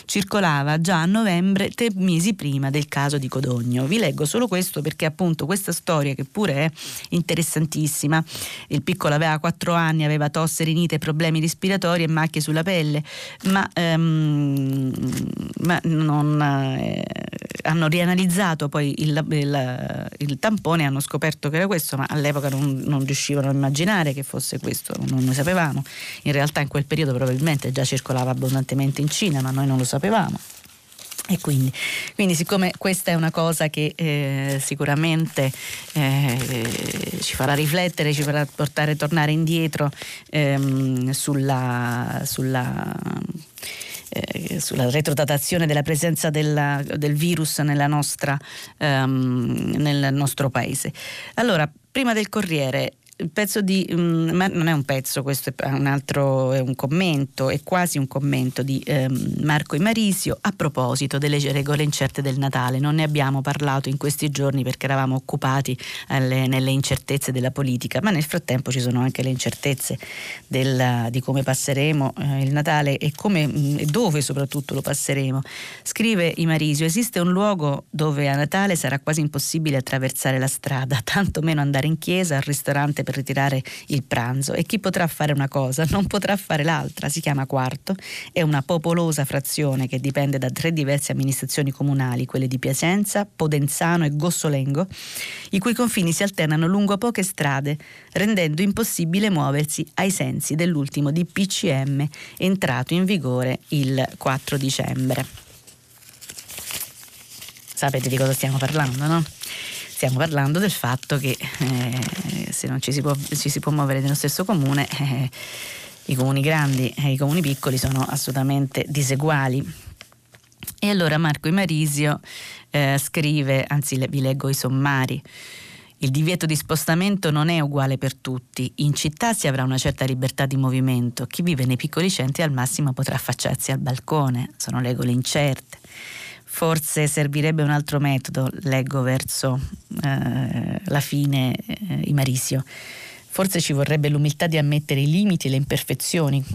circolava già a novembre, tre mesi prima del caso di Codogno. Vi leggo solo questo perché appunto questa storia che pure è interessantissima. Il piccolo aveva 4 anni, aveva tosse, rinite, problemi respiratori e macchie sulla pelle, ma, ehm, ma non, eh, hanno rianalizzato poi il, il, il, tampone hanno scoperto che era questo, ma all'epoca non, non riuscivano a immaginare che fosse questo, non ne sapevamo. In realtà in quel periodo probabilmente già circolava abbondantemente in Cina, ma noi non lo sapevamo. E quindi, quindi, siccome questa è una cosa che eh, sicuramente eh, ci farà riflettere, ci farà portare tornare indietro ehm, sulla, sulla eh, sulla retrodatazione della presenza della, del virus nostra, ehm, nel nostro paese. Allora, prima del Corriere il pezzo di, um, ma non è un pezzo, questo è un altro, è un commento, è quasi un commento di um, Marco Imarisio a proposito delle regole incerte del Natale. Non ne abbiamo parlato in questi giorni perché eravamo occupati alle, nelle incertezze della politica, ma nel frattempo ci sono anche le incertezze del, di come passeremo eh, il Natale e come mm, e dove soprattutto lo passeremo. Scrive Imarisio, esiste un luogo dove a Natale sarà quasi impossibile attraversare la strada, tanto meno andare in chiesa, al ristorante per ritirare il pranzo e chi potrà fare una cosa non potrà fare l'altra, si chiama Quarto, è una popolosa frazione che dipende da tre diverse amministrazioni comunali, quelle di Piacenza, Podenzano e Gossolengo, i cui confini si alternano lungo poche strade, rendendo impossibile muoversi ai sensi dell'ultimo DPCM entrato in vigore il 4 dicembre. Sapete di cosa stiamo parlando, no? Stiamo parlando del fatto che eh, se non ci si, può, ci si, può, muovere nello stesso comune, eh, i comuni grandi e i comuni piccoli sono assolutamente diseguali. E allora Marco Imarisio eh, scrive, anzi vi leggo i sommari. Il divieto di spostamento non è uguale per tutti. In città si avrà una certa libertà di movimento. Chi vive nei piccoli centri al massimo potrà affacciarsi al balcone. Sono regole incerte forse servirebbe un altro metodo, leggo verso eh, la fine eh, Imarisio. Forse ci vorrebbe l'umiltà di ammettere i limiti e le imperfezioni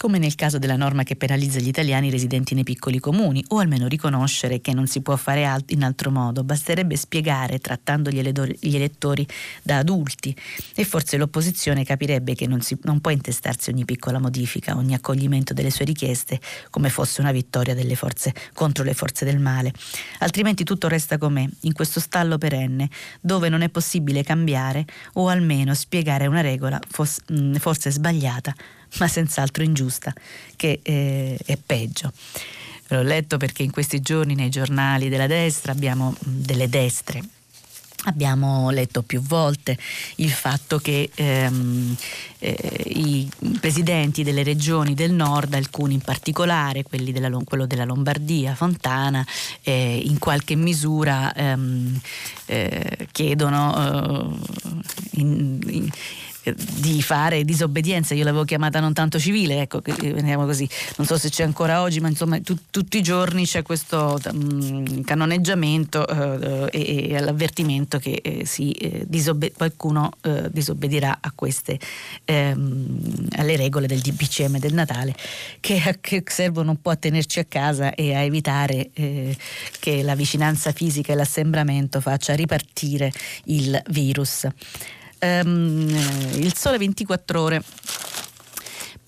come nel caso della norma che penalizza gli italiani residenti nei piccoli comuni, o almeno riconoscere che non si può fare in altro modo, basterebbe spiegare trattando gli elettori, da adulti e forse l'opposizione capirebbe che non, si, non può intestarsi ogni piccola modifica, ogni accoglimento delle sue richieste come fosse una vittoria delle forze contro le forze del male. Altrimenti tutto resta com'è, in questo stallo perenne, dove non è possibile cambiare o almeno spiegare una regola forse sbagliata ma senz'altro ingiusta, che eh, è peggio. L'ho letto perché in questi giorni nei giornali della destra abbiamo delle destre Abbiamo letto più volte il fatto che ehm, eh, i presidenti delle regioni del nord, alcuni in particolare, della, quello della Lombardia, Fontana, eh, in qualche misura ehm, eh, chiedono eh, in, in, di fare disobbedienza, io l'avevo chiamata non tanto civile, ecco, veniamo così, non so se c'è ancora oggi, ma insomma tu, tutti i giorni c'è questo um, canoneggiamento uh, e, e, l'avvertimento che eh, si, eh, disobbe- qualcuno eh, disobbedirà a queste, ehm, alle regole del DPCM del Natale, che, che, servono un po' a tenerci a casa e a evitare eh, che la vicinanza fisica e l'assembramento faccia ripartire il virus um, il Sole 24 Ore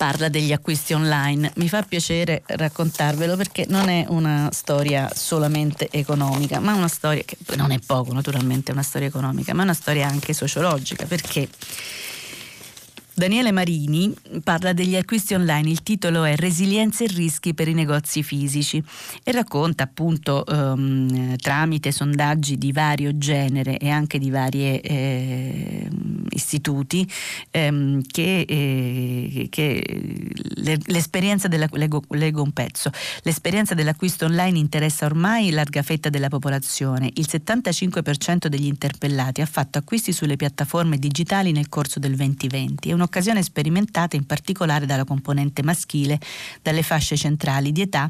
parla degli acquisti online. Mi fa piacere raccontarvelo perché non è una storia solamente economica, ma una storia che non è poco, naturalmente una storia economica, ma è una storia anche sociologica, perché Daniele Marini parla degli acquisti online, il titolo è Resilienza e rischi per i negozi fisici e racconta appunto um, tramite sondaggi di vario genere e anche di vari eh, istituti ehm, che, eh, che l'esperienza della, leggo, leggo un pezzo, l'esperienza dell'acquisto online interessa ormai larga fetta della popolazione, il 75% degli interpellati ha fatto acquisti sulle piattaforme digitali nel corso del 2020, è un'occasione sperimentata in particolare dalla componente maschile, dalle fasce centrali di età,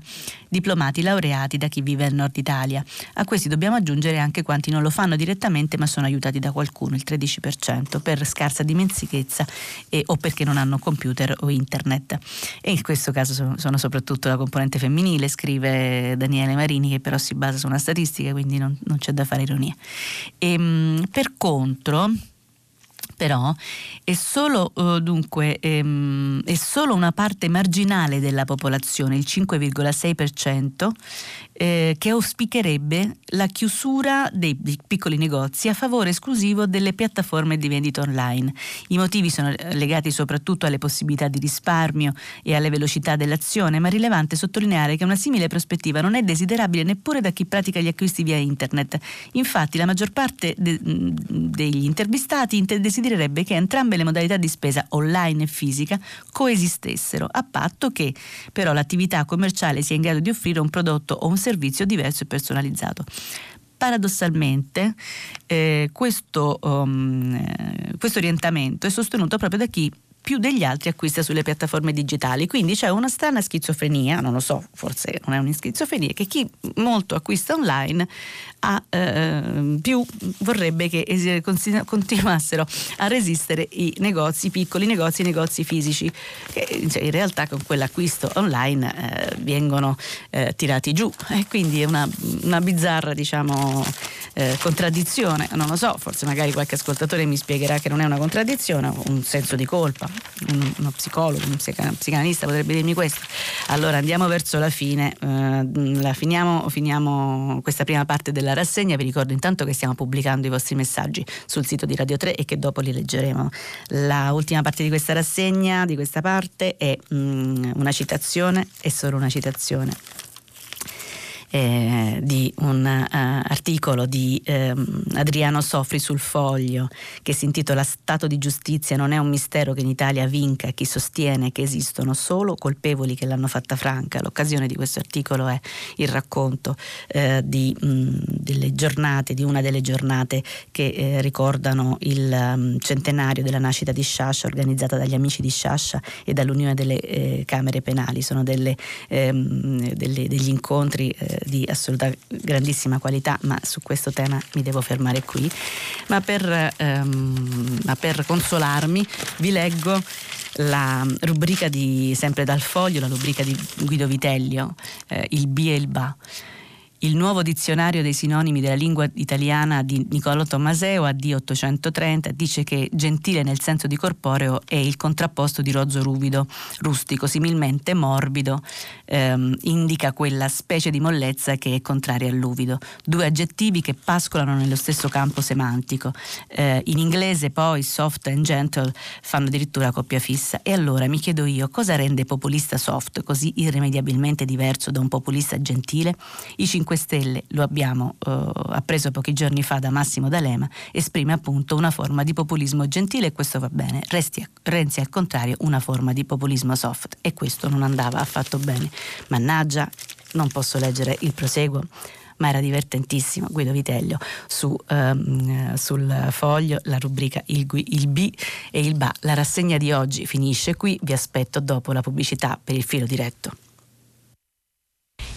diplomati laureati da chi vive al nord Italia. A questi dobbiamo aggiungere anche quanti non lo fanno direttamente ma sono aiutati da qualcuno, il 13%, per scarsa dimentichezza e, o perché non hanno computer o internet. E in questo caso sono, sono soprattutto la componente femminile, scrive Daniele Marini, che però si basa su una statistica, quindi non, non c'è da fare ironia. E, ehm, per contro, però è solo, uh, dunque, ehm, è solo, una parte marginale della popolazione, il 5,6%, eh, che auspicherebbe la chiusura dei, piccoli negozi a favore esclusivo delle piattaforme di vendita online. I motivi sono eh, legati soprattutto alle possibilità di risparmio e alle velocità dell'azione, ma è rilevante sottolineare che una simile prospettiva non è desiderabile neppure da chi pratica gli acquisti via internet. Infatti la maggior parte de- degli intervistati desidererebbe che entrambe le modalità di spesa online e fisica coesistessero, a patto che però l'attività commerciale sia in grado di offrire un prodotto o un servizio diverso e personalizzato. Paradossalmente eh, questo, um, questo, orientamento è sostenuto proprio da chi più degli altri acquista sulle piattaforme digitali. Quindi c'è una strana schizofrenia, non lo so, forse non è una schizofrenia, che chi molto acquista online ha, eh, più vorrebbe che continuassero a resistere i negozi, i piccoli negozi, i negozi fisici, che cioè, in realtà con quell'acquisto online eh, vengono eh, tirati giù. E quindi è una, una bizzarra, diciamo, eh, contraddizione. Non lo so, forse magari qualche ascoltatore mi spiegherà che non è una contraddizione, un senso di colpa uno psicologo, un psicanalista potrebbe dirmi questo. Allora andiamo verso la fine, eh, la finiamo, finiamo questa prima parte della rassegna, vi ricordo intanto che stiamo pubblicando i vostri messaggi sul sito di Radio 3 e che dopo li leggeremo. La ultima parte di questa rassegna, di questa parte, è mh, una citazione, è solo una citazione eh, di un uh, articolo di eh, Adriano Sofri sul Foglio che si intitola Stato di giustizia non è un mistero che in Italia vinca chi sostiene che esistono solo colpevoli che l'hanno fatta franca. L'occasione di questo articolo è il racconto eh, di, mh, delle giornate, di una delle giornate che eh, ricordano il um, centenario della nascita di Sciascia organizzata dagli amici di Sciascia e dall'Unione delle eh, Camere Penali. Sono delle, ehm, delle, degli incontri eh, di assoluta grandissima qualità, ma su questo tema mi devo fermare qui. Ma per, ehm, ma per consolarmi vi leggo la rubrica di, sempre dal foglio, la rubrica di Guido Vitellio, eh, il B e il Ba. Il nuovo dizionario dei sinonimi della lingua italiana di Niccolò Tommaseo, AD 830, dice che gentile nel senso di corporeo è il contrapposto di rozzo ruvido, rustico, similmente morbido, ehm, indica quella specie di mollezza che è contraria all'uvido. Due aggettivi che pascolano nello stesso campo semantico. Eh, in inglese poi soft and gentle fanno addirittura coppia fissa. E allora mi chiedo io, cosa rende populista soft così irrimediabilmente diverso da un populista gentile? I 5 5 Stelle, lo abbiamo eh, appreso pochi giorni fa da Massimo D'Alema, esprime appunto una forma di populismo gentile e questo va bene. Resti, Renzi al contrario una forma di populismo soft e questo non andava affatto bene. Mannaggia, non posso leggere il proseguo ma era divertentissimo. Guido Viteglio su, um, sul foglio, la rubrica il, il, B e il Ba. La rassegna di oggi finisce qui, vi aspetto dopo la pubblicità per il filo diretto.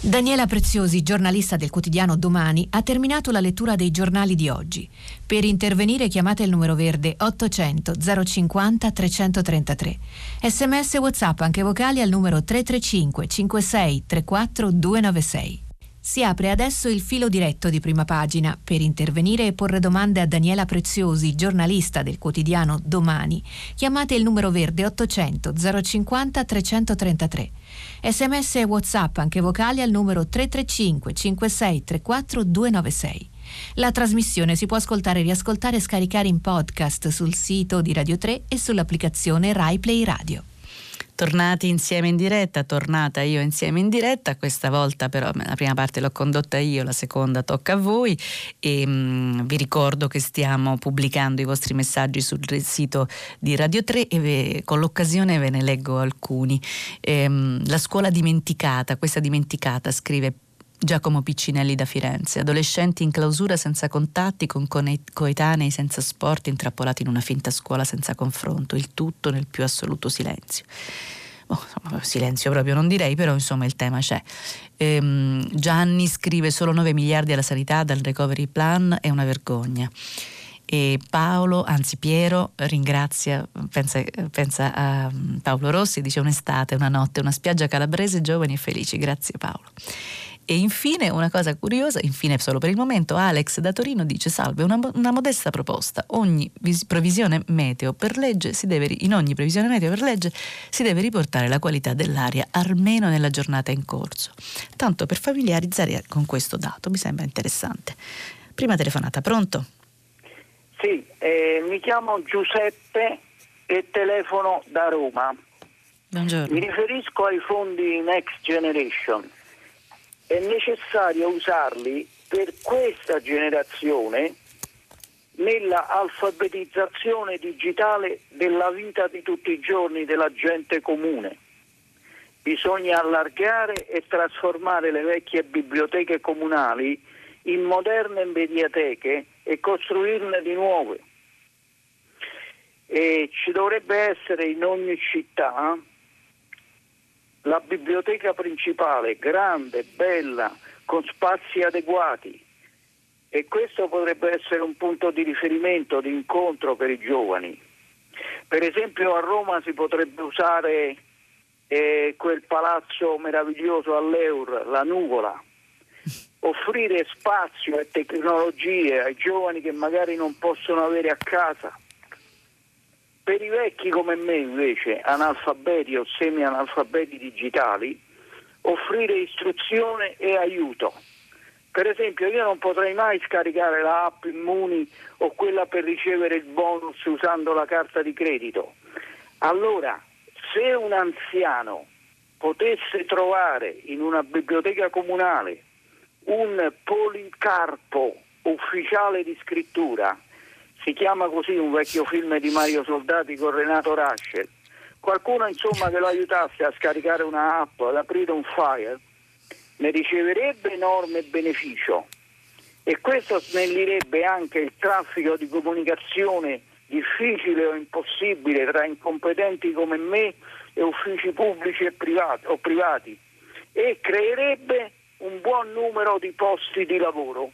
Daniela Preziosi, giornalista del quotidiano Domani, ha terminato la lettura dei giornali di oggi. Per intervenire chiamate il numero verde 800 050 333. Sms WhatsApp anche vocali al numero 335 56 34 296. Si apre adesso il filo diretto di prima pagina. Per intervenire e porre domande a Daniela Preziosi, giornalista del quotidiano Domani, chiamate il numero verde 800 050 333. Sms e WhatsApp anche vocali al numero 335 56 34 296. La trasmissione si può ascoltare, riascoltare e scaricare in podcast sul sito di Radio 3 e sull'applicazione Rai Play Radio tornati insieme in diretta, tornata io insieme in diretta, questa volta però la prima parte l'ho condotta io, la seconda tocca a voi e mh, mm, vi ricordo che stiamo pubblicando i vostri messaggi sul sito di Radio 3 e ve, con l'occasione ve ne leggo alcuni. Ehm, la scuola dimenticata, questa dimenticata scrive Giacomo Piccinelli da Firenze, adolescenti in clausura senza contatti, con coetanei senza sport, intrappolati in una finta scuola senza confronto, il tutto nel più assoluto silenzio. Oh, insomma, silenzio proprio non direi, però insomma il tema c'è. Ehm, Gianni scrive solo 9 miliardi alla sanità dal recovery plan, è una vergogna. E Paolo, anzi Piero, ringrazia, pensa, pensa a Paolo Rossi, dice un'estate, una notte, una spiaggia calabrese, giovani e felici. Grazie Paolo. E infine una cosa curiosa, infine solo per il momento, Alex da Torino dice salve, una, una modesta proposta, ogni vis- previsione meteo per legge si deve, in ogni previsione meteo per legge si deve riportare la qualità dell'aria almeno nella giornata in corso, tanto per familiarizzare con questo dato, mi sembra interessante. Prima telefonata, pronto? Sì, eh, mi chiamo Giuseppe e telefono da Roma. Buongiorno. Mi riferisco ai fondi Next Generation è necessario usarli per questa generazione nella alfabetizzazione digitale della vita di tutti i giorni della gente comune. Bisogna allargare e trasformare le vecchie biblioteche comunali in moderne mediateche e costruirne di nuove. E ci dovrebbe essere in ogni città la biblioteca principale, grande, bella, con spazi adeguati. E questo potrebbe essere un punto di riferimento, di incontro per i giovani. Per esempio a Roma si potrebbe usare eh, quel palazzo meraviglioso all'Eur, la nuvola, offrire spazio e tecnologie ai giovani che magari non possono avere a casa per i vecchi come me invece, analfabeti o semi-analfabeti digitali, offrire istruzione e aiuto. Per esempio io non potrei mai scaricare l'app Immuni o quella per ricevere il bonus usando la carta di credito. Allora, se un anziano potesse trovare in una biblioteca comunale un policarpo ufficiale di scrittura si chiama così un vecchio film di Mario Soldati con Renato Raschel. Qualcuno insomma che lo aiutasse a scaricare una app, ad aprire un file, ne riceverebbe enorme beneficio e questo snellirebbe anche il traffico di comunicazione difficile o impossibile tra incompetenti come me e uffici pubblici e privati, o privati e creerebbe un buon numero di posti di lavoro.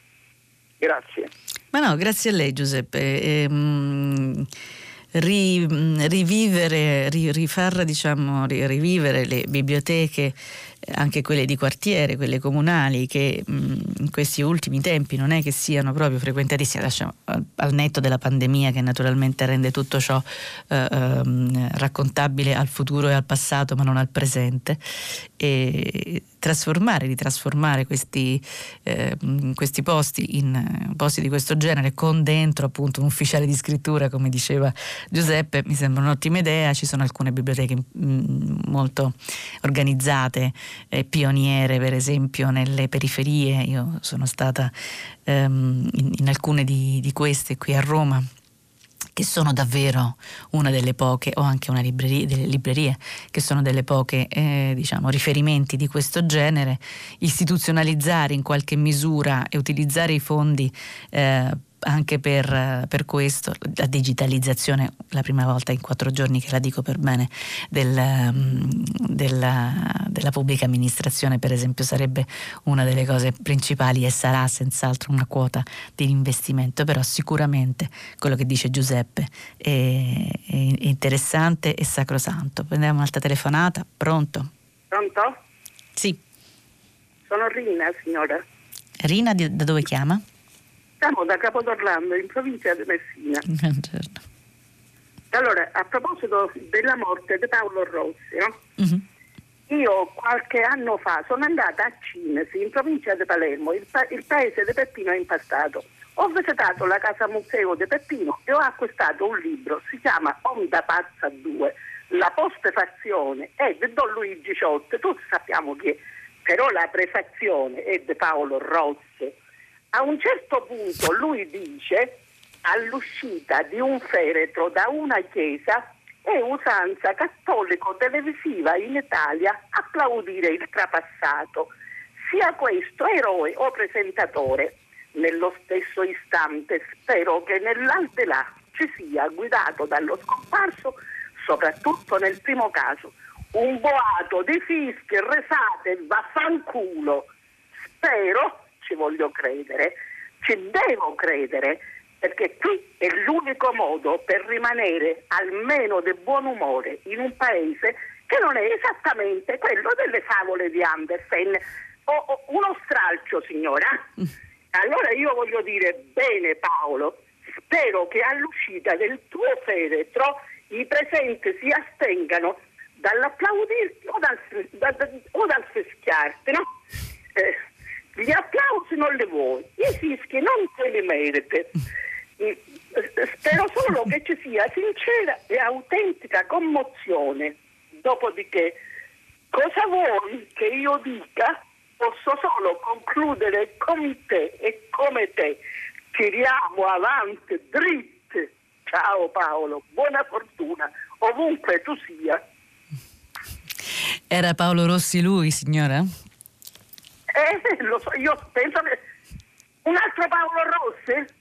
Grazie. Ma no, grazie a lei Giuseppe. Ehm, ri, rivivere, ri, rifar, diciamo, rivivere le biblioteche anche quelle di quartiere, quelle comunali, che mh, in questi ultimi tempi non è che siano proprio frequentatissime, lasciamo, al, netto della pandemia che naturalmente rende tutto ciò eh, eh, raccontabile al futuro e al passato, ma non al presente, e trasformare, ritrasformare questi, eh, questi posti in posti di questo genere con dentro appunto un ufficiale di scrittura, come diceva Giuseppe, mi sembra un'ottima idea. Ci sono alcune biblioteche mh, molto organizzate eh, pioniere per esempio nelle periferie, io sono stata ehm, in, in, alcune di, di queste qui a Roma che sono davvero una delle poche, o anche una libreria, delle librerie, che sono delle poche eh, diciamo, riferimenti di questo genere, istituzionalizzare in qualche misura e utilizzare i fondi eh, anche per, per, questo la digitalizzazione, la prima volta in quattro giorni che la dico per bene, del, mm, della, della, pubblica amministrazione per esempio sarebbe una delle cose principali e sarà senz'altro una quota di investimento, però sicuramente quello che dice Giuseppe è, è interessante e sacrosanto. Prendiamo un'altra telefonata, pronto? Pronto? Sì. Sono Rina, signora. Rina da dove chiama? Siamo da Capodorlando, in provincia di Messina. Buongiorno. Allora, a proposito della morte di Paolo Rossi, no? uh-huh. io qualche anno fa sono andata a Cinesi, in provincia di Palermo, il, pa- il paese di Peppino è impastato. Ho visitato la casa museo di Peppino e ho acquistato un libro, si chiama Onda Pazza 2, la postefazione è di Don Luigi Ciotte, tutti sappiamo chi è, però la prefazione è di Paolo Rossi. A un certo punto lui dice all'uscita di un feretro da una chiesa è usanza cattolico-televisiva in Italia applaudire il trapassato, sia questo eroe o presentatore. Nello stesso istante spero che nell'aldilà ci sia, guidato dallo scomparso, soprattutto nel primo caso, un boato di fischi, resate, vaffanculo. Spero, ci voglio credere, ci devo credere perché qui è l'unico modo per rimanere almeno di buon umore in un paese che non è esattamente quello delle favole di Andersen o, o uno stralcio signora. Allora io voglio dire bene Paolo, spero che all'uscita del tuo feretro i presenti si astengano dall'applaudirti o dal, da, da, o dal fischiarti, no? Eh, gli applausi non li vuoi, i fischi non te li meriti. Spero solo che ci sia sincera e autentica commozione. Dopodiché, cosa vuoi che io dica? Posso solo concludere con te e come te. Tiriamo avanti dritte. Ciao Paolo, buona fortuna ovunque tu sia. Era Paolo Rossi lui, signora? Eh, lo so, io penso che un altro Paolo Rossi?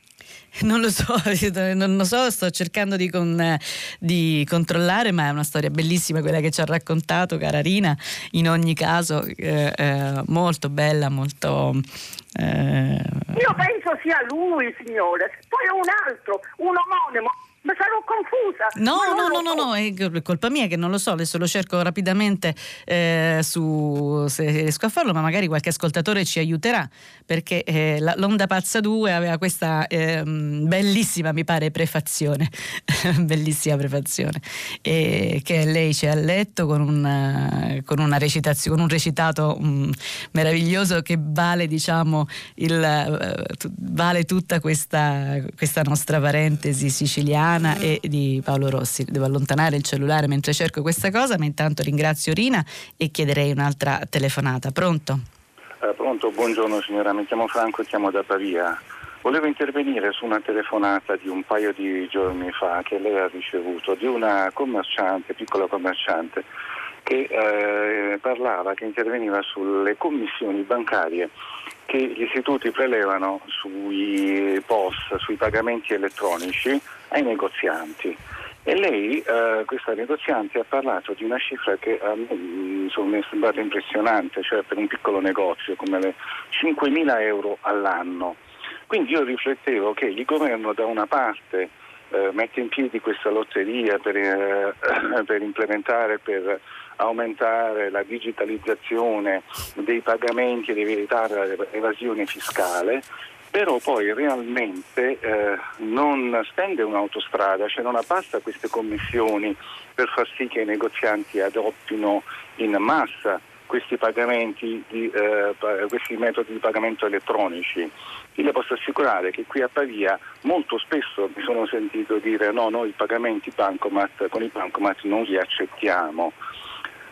Non lo so, non lo so, sto cercando di, con, di, controllare, ma è una storia bellissima quella che ci ha raccontato, cara Rina, in ogni caso eh, eh, molto bella, molto... Eh... Io penso sia lui, signore, poi è un altro, un omonimo ma sarò confusa. No, no, no, no, no, è colpa mia che non lo so, adesso lo cerco rapidamente eh, su se riesco a farlo, ma magari qualche ascoltatore ci aiuterà, perché eh, la, l'Onda Pazza 2 aveva questa eh, bellissima, mi pare, prefazione, bellissima prefazione, che lei ci ha letto con, una, con, una recitazione, con un recitato um, meraviglioso che vale, diciamo, il, uh, vale tutta questa, questa nostra parentesi siciliana Luciana e di Paolo Rossi. Devo allontanare il cellulare mentre cerco questa cosa, ma intanto ringrazio Rina e chiederei un'altra telefonata. Pronto? Eh, pronto, buongiorno signora, mi chiamo Franco e chiamo da Pavia. Volevo intervenire su una telefonata di un paio di giorni fa che lei ha ricevuto di una commerciante, piccola commerciante, che eh, parlava, che interveniva sulle commissioni bancarie che gli istituti prelevano sui POS, sui pagamenti elettronici ai negozianti. E lei, eh, questa negoziante, ha parlato di una cifra che a me mm, mi è sembrata impressionante, cioè per un piccolo negozio come le 5.000 euro all'anno. Quindi io riflettevo che il governo da una parte eh, mette in piedi questa lotteria per, eh, per implementare, per aumentare la digitalizzazione dei pagamenti ed evitare l'evasione fiscale, però poi realmente eh, non stende un'autostrada, cioè non abbassa queste commissioni per far sì che i negozianti adottino in massa questi di, eh, questi metodi di pagamento elettronici. Io le posso assicurare che qui a Pavia molto spesso mi sono sentito dire no, noi i pagamenti bancomat, con i bancomat non li accettiamo.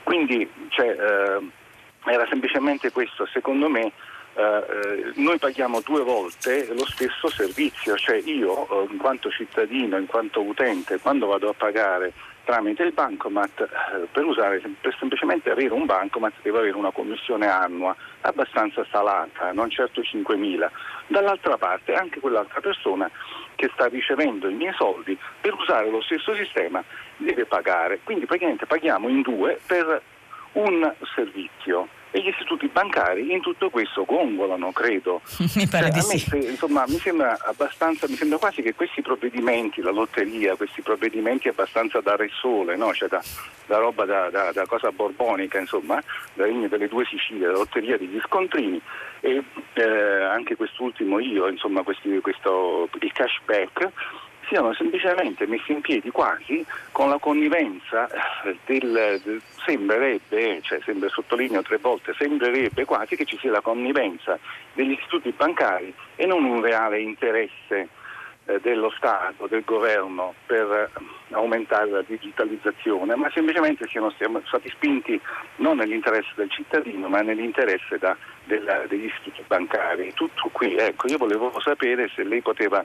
Quindi cioè, eh, era semplicemente questo, secondo me eh, eh, noi paghiamo due volte lo stesso servizio, cioè io eh, in quanto cittadino, in quanto utente, quando vado a pagare tramite il bancomat, per, usare, per semplicemente avere un bancomat devo avere una commissione annua abbastanza salata, non certo 5.000. Dall'altra parte anche quell'altra persona che sta ricevendo i miei soldi per usare lo stesso sistema deve pagare. Quindi praticamente paghiamo in due per un servizio e gli istituti bancari in tutto questo gongolano, credo. mi pare cioè, di sì. insomma, mi sembra abbastanza, mi sembra quasi che questi provvedimenti, la lotteria, questi provvedimenti abbastanza da re sole, no? cioè da, da, roba da, da, da, cosa borbonica, insomma, da regno delle due Sicilie, la lotteria degli scontrini e eh, anche quest'ultimo io, insomma, questi, questo, il cashback siano semplicemente messi in piedi quasi con la connivenza eh, del, del sembrerebbe, cioè sempre sottolineo tre volte, sembrerebbe quasi che ci sia la connivenza degli istituti bancari e non un reale interesse eh, dello Stato, del governo per aumentare la digitalizzazione, ma semplicemente siano stati spinti non nell'interesse del cittadino, ma nell'interesse da, della, degli istituti bancari. Tutto qui, ecco, io volevo sapere se lei poteva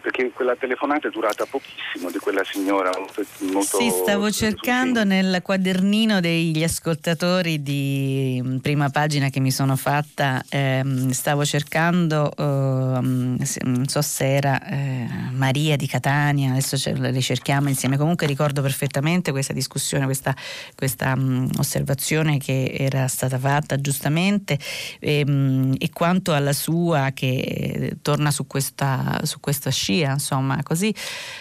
perché quella telefonata è durata pochissimo di quella signora. Molto, sì, stavo cercando nel quadernino degli ascoltatori di mm, prima pagina che mi sono fatta, ehm, stavo cercando, ehm, non so se era eh, Maria di Catania, adesso ce le ricerchiamo insieme, comunque ricordo perfettamente questa discussione, questa, questa mh, mm, osservazione che era stata fatta giustamente e, ehm, mh, e quanto alla sua che eh, torna su questa, su questa scia scia, insomma, così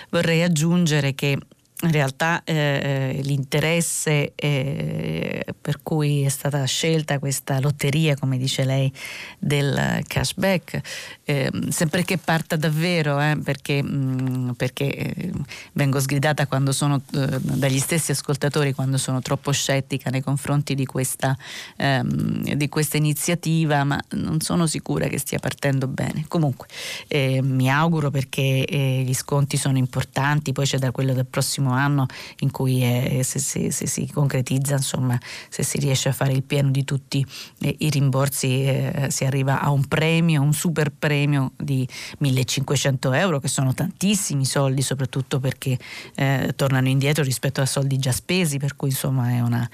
vorrei aggiungere che in realtà eh, l'interesse eh, per cui è stata scelta questa lotteria, come dice lei, del cashback, eh, sempre che parta davvero, eh, perché, mh, mm, perché eh, vengo sgridata sono, eh, dagli stessi ascoltatori quando sono troppo scettica nei confronti di questa, ehm, di questa iniziativa, ma non sono sicura che stia partendo bene. Comunque mi auguro perché gli sconti sono importanti, poi c'è da quello del prossimo anno in cui è, se, se, se, si concretizza, insomma, se si riesce a fare il pieno di tutti eh, i rimborsi, eh, si arriva a un premio, un super premio di 1500 euro, che sono tantissimi soldi, soprattutto perché eh, tornano indietro rispetto a soldi già spesi, per cui insomma è una...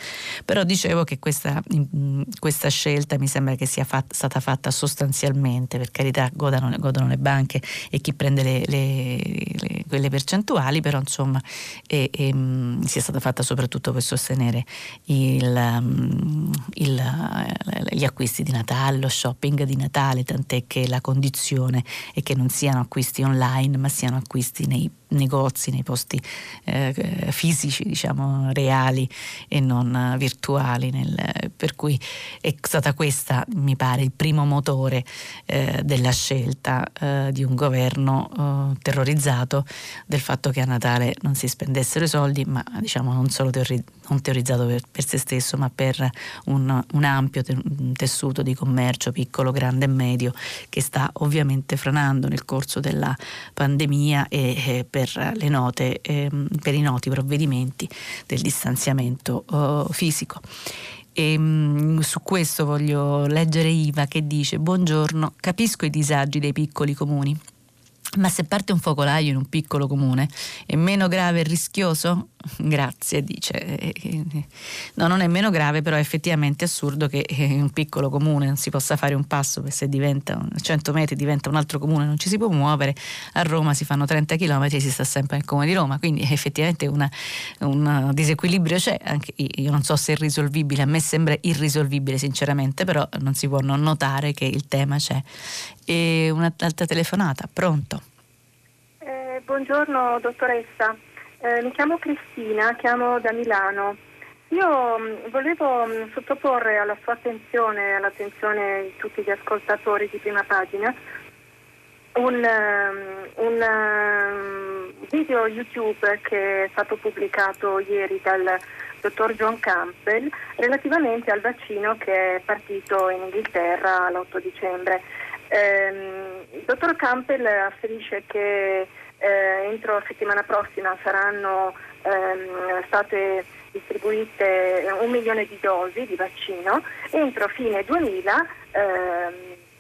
Però dicevo che questa, questa scelta mi sembra che sia fat, stata fatta sostanzialmente, per carità godono, godono le banche e chi prende le, le, le, quelle percentuali, però insomma e, e mh, sia stata fatta soprattutto per sostenere il, um, il, uh, gli acquisti di Natale, lo shopping di Natale, tant'è che la condizione è che non siano acquisti online ma siano acquisti nei negozi, nei posti eh, fisici, diciamo, reali e non virtuali. Nel, per cui è stata questa, mi pare, il primo motore eh, della scelta eh, di un governo eh, terrorizzato del fatto che a Natale non si spendessero i soldi, ma diciamo non solo teori- non teorizzato per, per, se stesso, ma per un, un ampio te- tessuto di commercio piccolo, grande e medio che sta ovviamente franando nel corso della pandemia e, e per, note, eh, per i noti provvedimenti del distanziamento uh, fisico. E, mh, su questo voglio leggere Iva che dice buongiorno, capisco i disagi dei piccoli comuni ma se parte un focolaio in un piccolo comune è meno grave e rischioso? Grazie, dice. No, non è meno grave, però è effettivamente assurdo che in un piccolo comune non si possa fare un passo, perché se diventa 100 metri diventa un altro comune, non ci si può muovere. A Roma si fanno 30 km e si sta sempre nel comune di Roma, quindi effettivamente una, un disequilibrio c'è. Anche io non so se è risolvibile, a me sembra irrisolvibile sinceramente, però non si può non notare che il tema c'è. E un'altra telefonata, pronto? Eh, buongiorno dottoressa, eh, mi chiamo Cristina, chiamo da Milano. Io mh, mm, volevo mh, mm, sottoporre alla sua attenzione, all'attenzione di tutti gli ascoltatori di prima pagina, un, um, un um, video YouTube che è stato pubblicato ieri dal dottor John Campbell relativamente al vaccino che è partito in Inghilterra l'8 dicembre. Ehm, il dottor Campbell afferisce che eh, entro settimana prossima saranno ehm, state distribuite un milione di dosi di vaccino, entro fine 2000 ehm,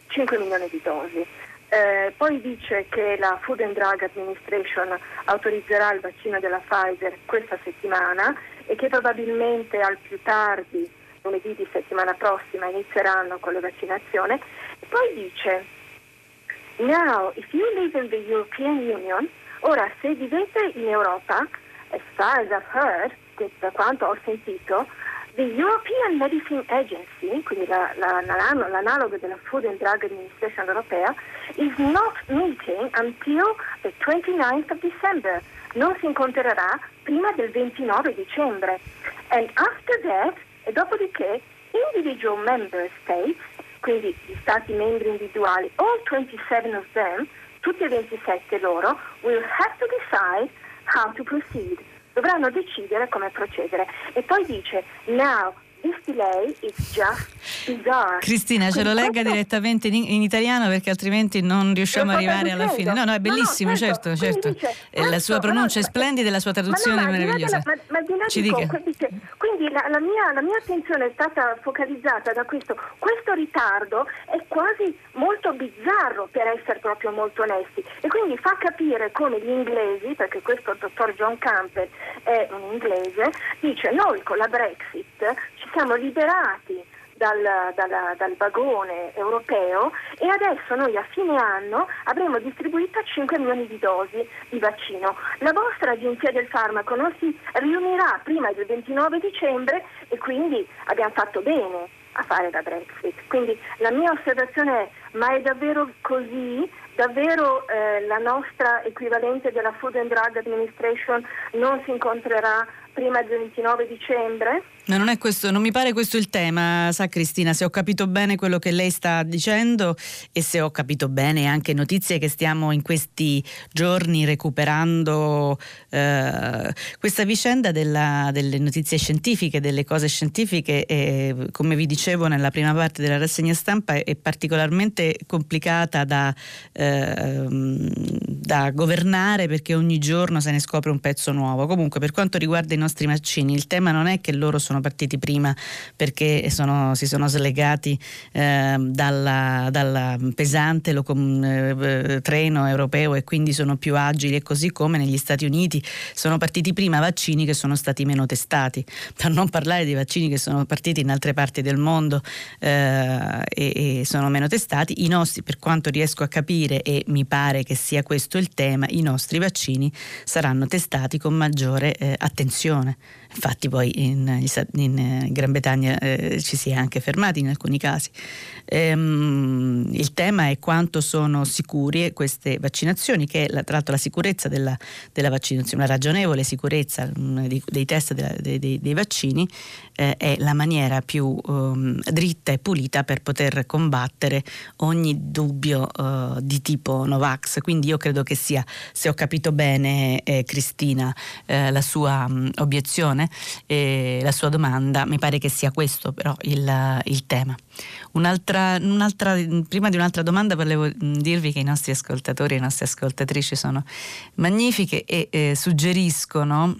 5 milioni di dosi. Eh, poi dice che la Food and Drug Administration autorizzerà il vaccino della Pfizer questa settimana e che probabilmente al più tardi lunedì di settimana prossima inizieranno con le vaccinazioni. Poi dice, now if you live in the European Union, ora se vivete in Europa, as far as I've heard, da quanto ho sentito, the European Medicine Agency, quindi la, la, l'analogo della Food and Drug Administration europea, is not meeting until the 29th of December. Non si incontrerà prima del 29 dicembre. And after that, e dopodiché individual member states, quindi gli stati membri individuali, all 27 of them, tutti e 27 loro, will have to decide how to proceed. Dovranno decidere come procedere. E poi dice, now this delay is just bizarre. Cristina, ce lo legga direttamente in, in, italiano perché altrimenti non riusciamo ad arrivare alla fine. No, no, è bellissimo, no, certo, certo. certo. Dice, la sua pronuncia no, è splendida e la sua traduzione è meravigliosa. Ma, ma, ma Ci dica. Dice, quindi la, la, mia, la mia attenzione è stata focalizzata da questo. Questo ritardo è quasi molto bizzarro per essere proprio molto onesti e quindi fa capire come gli inglesi, perché questo dottor John Campbell è un inglese, dice noi con la Brexit ci siamo liberati dal, dal, dal, vagone europeo e adesso noi a fine anno avremo distribuito 5 milioni di dosi di vaccino. La vostra agenzia del farmaco non si riunirà prima del 29 dicembre e quindi abbiamo fatto bene a fare la Brexit. Quindi la mia osservazione è ma è davvero così? Davvero eh, la nostra equivalente della Food and Drug Administration non si incontrerà prima del 29 dicembre? No, non è questo, non mi pare questo il tema, sa Cristina, se ho capito bene quello che lei sta dicendo e se ho capito bene anche notizie che stiamo in questi giorni recuperando eh, questa vicenda della, delle notizie scientifiche, delle cose scientifiche, eh, come vi dicevo nella prima parte della rassegna stampa, è particolarmente complicata da, eh, da governare perché ogni giorno se ne scopre un pezzo nuovo. Comunque per quanto riguarda i nostri vaccini, il tema non è che loro sono partiti prima perché sono, si sono slegati eh, dalla, dalla, pesante locom, eh, treno europeo e quindi sono più agili e così come negli Stati Uniti. Sono partiti prima vaccini che sono stati meno testati, per non parlare dei vaccini che sono partiti in altre parti del mondo eh, e, e sono meno testati, i nostri per quanto riesco a capire e mi pare che sia questo il tema, i nostri vaccini saranno testati con maggiore eh, attenzione. Infatti poi in, in eh, Gran Bretagna eh, ci si è anche fermati in alcuni casi. Ehm, il tema è quanto sono sicure queste vaccinazioni, che è la, tra l'altro la sicurezza della, della, vaccinazione, una ragionevole sicurezza mh, dei, dei, test della, dei, dei, dei, vaccini eh, è la maniera più um, dritta e pulita per poter combattere ogni dubbio uh, di tipo Novax. Quindi io credo che sia, se ho capito bene eh, Cristina, la sua um, obiezione e la sua domanda, mi pare che sia questo però il, il tema. Un'altra, un'altra, prima di un'altra domanda volevo dirvi che i nostri ascoltatori e le nostre ascoltatrici sono magnifiche e eh, suggeriscono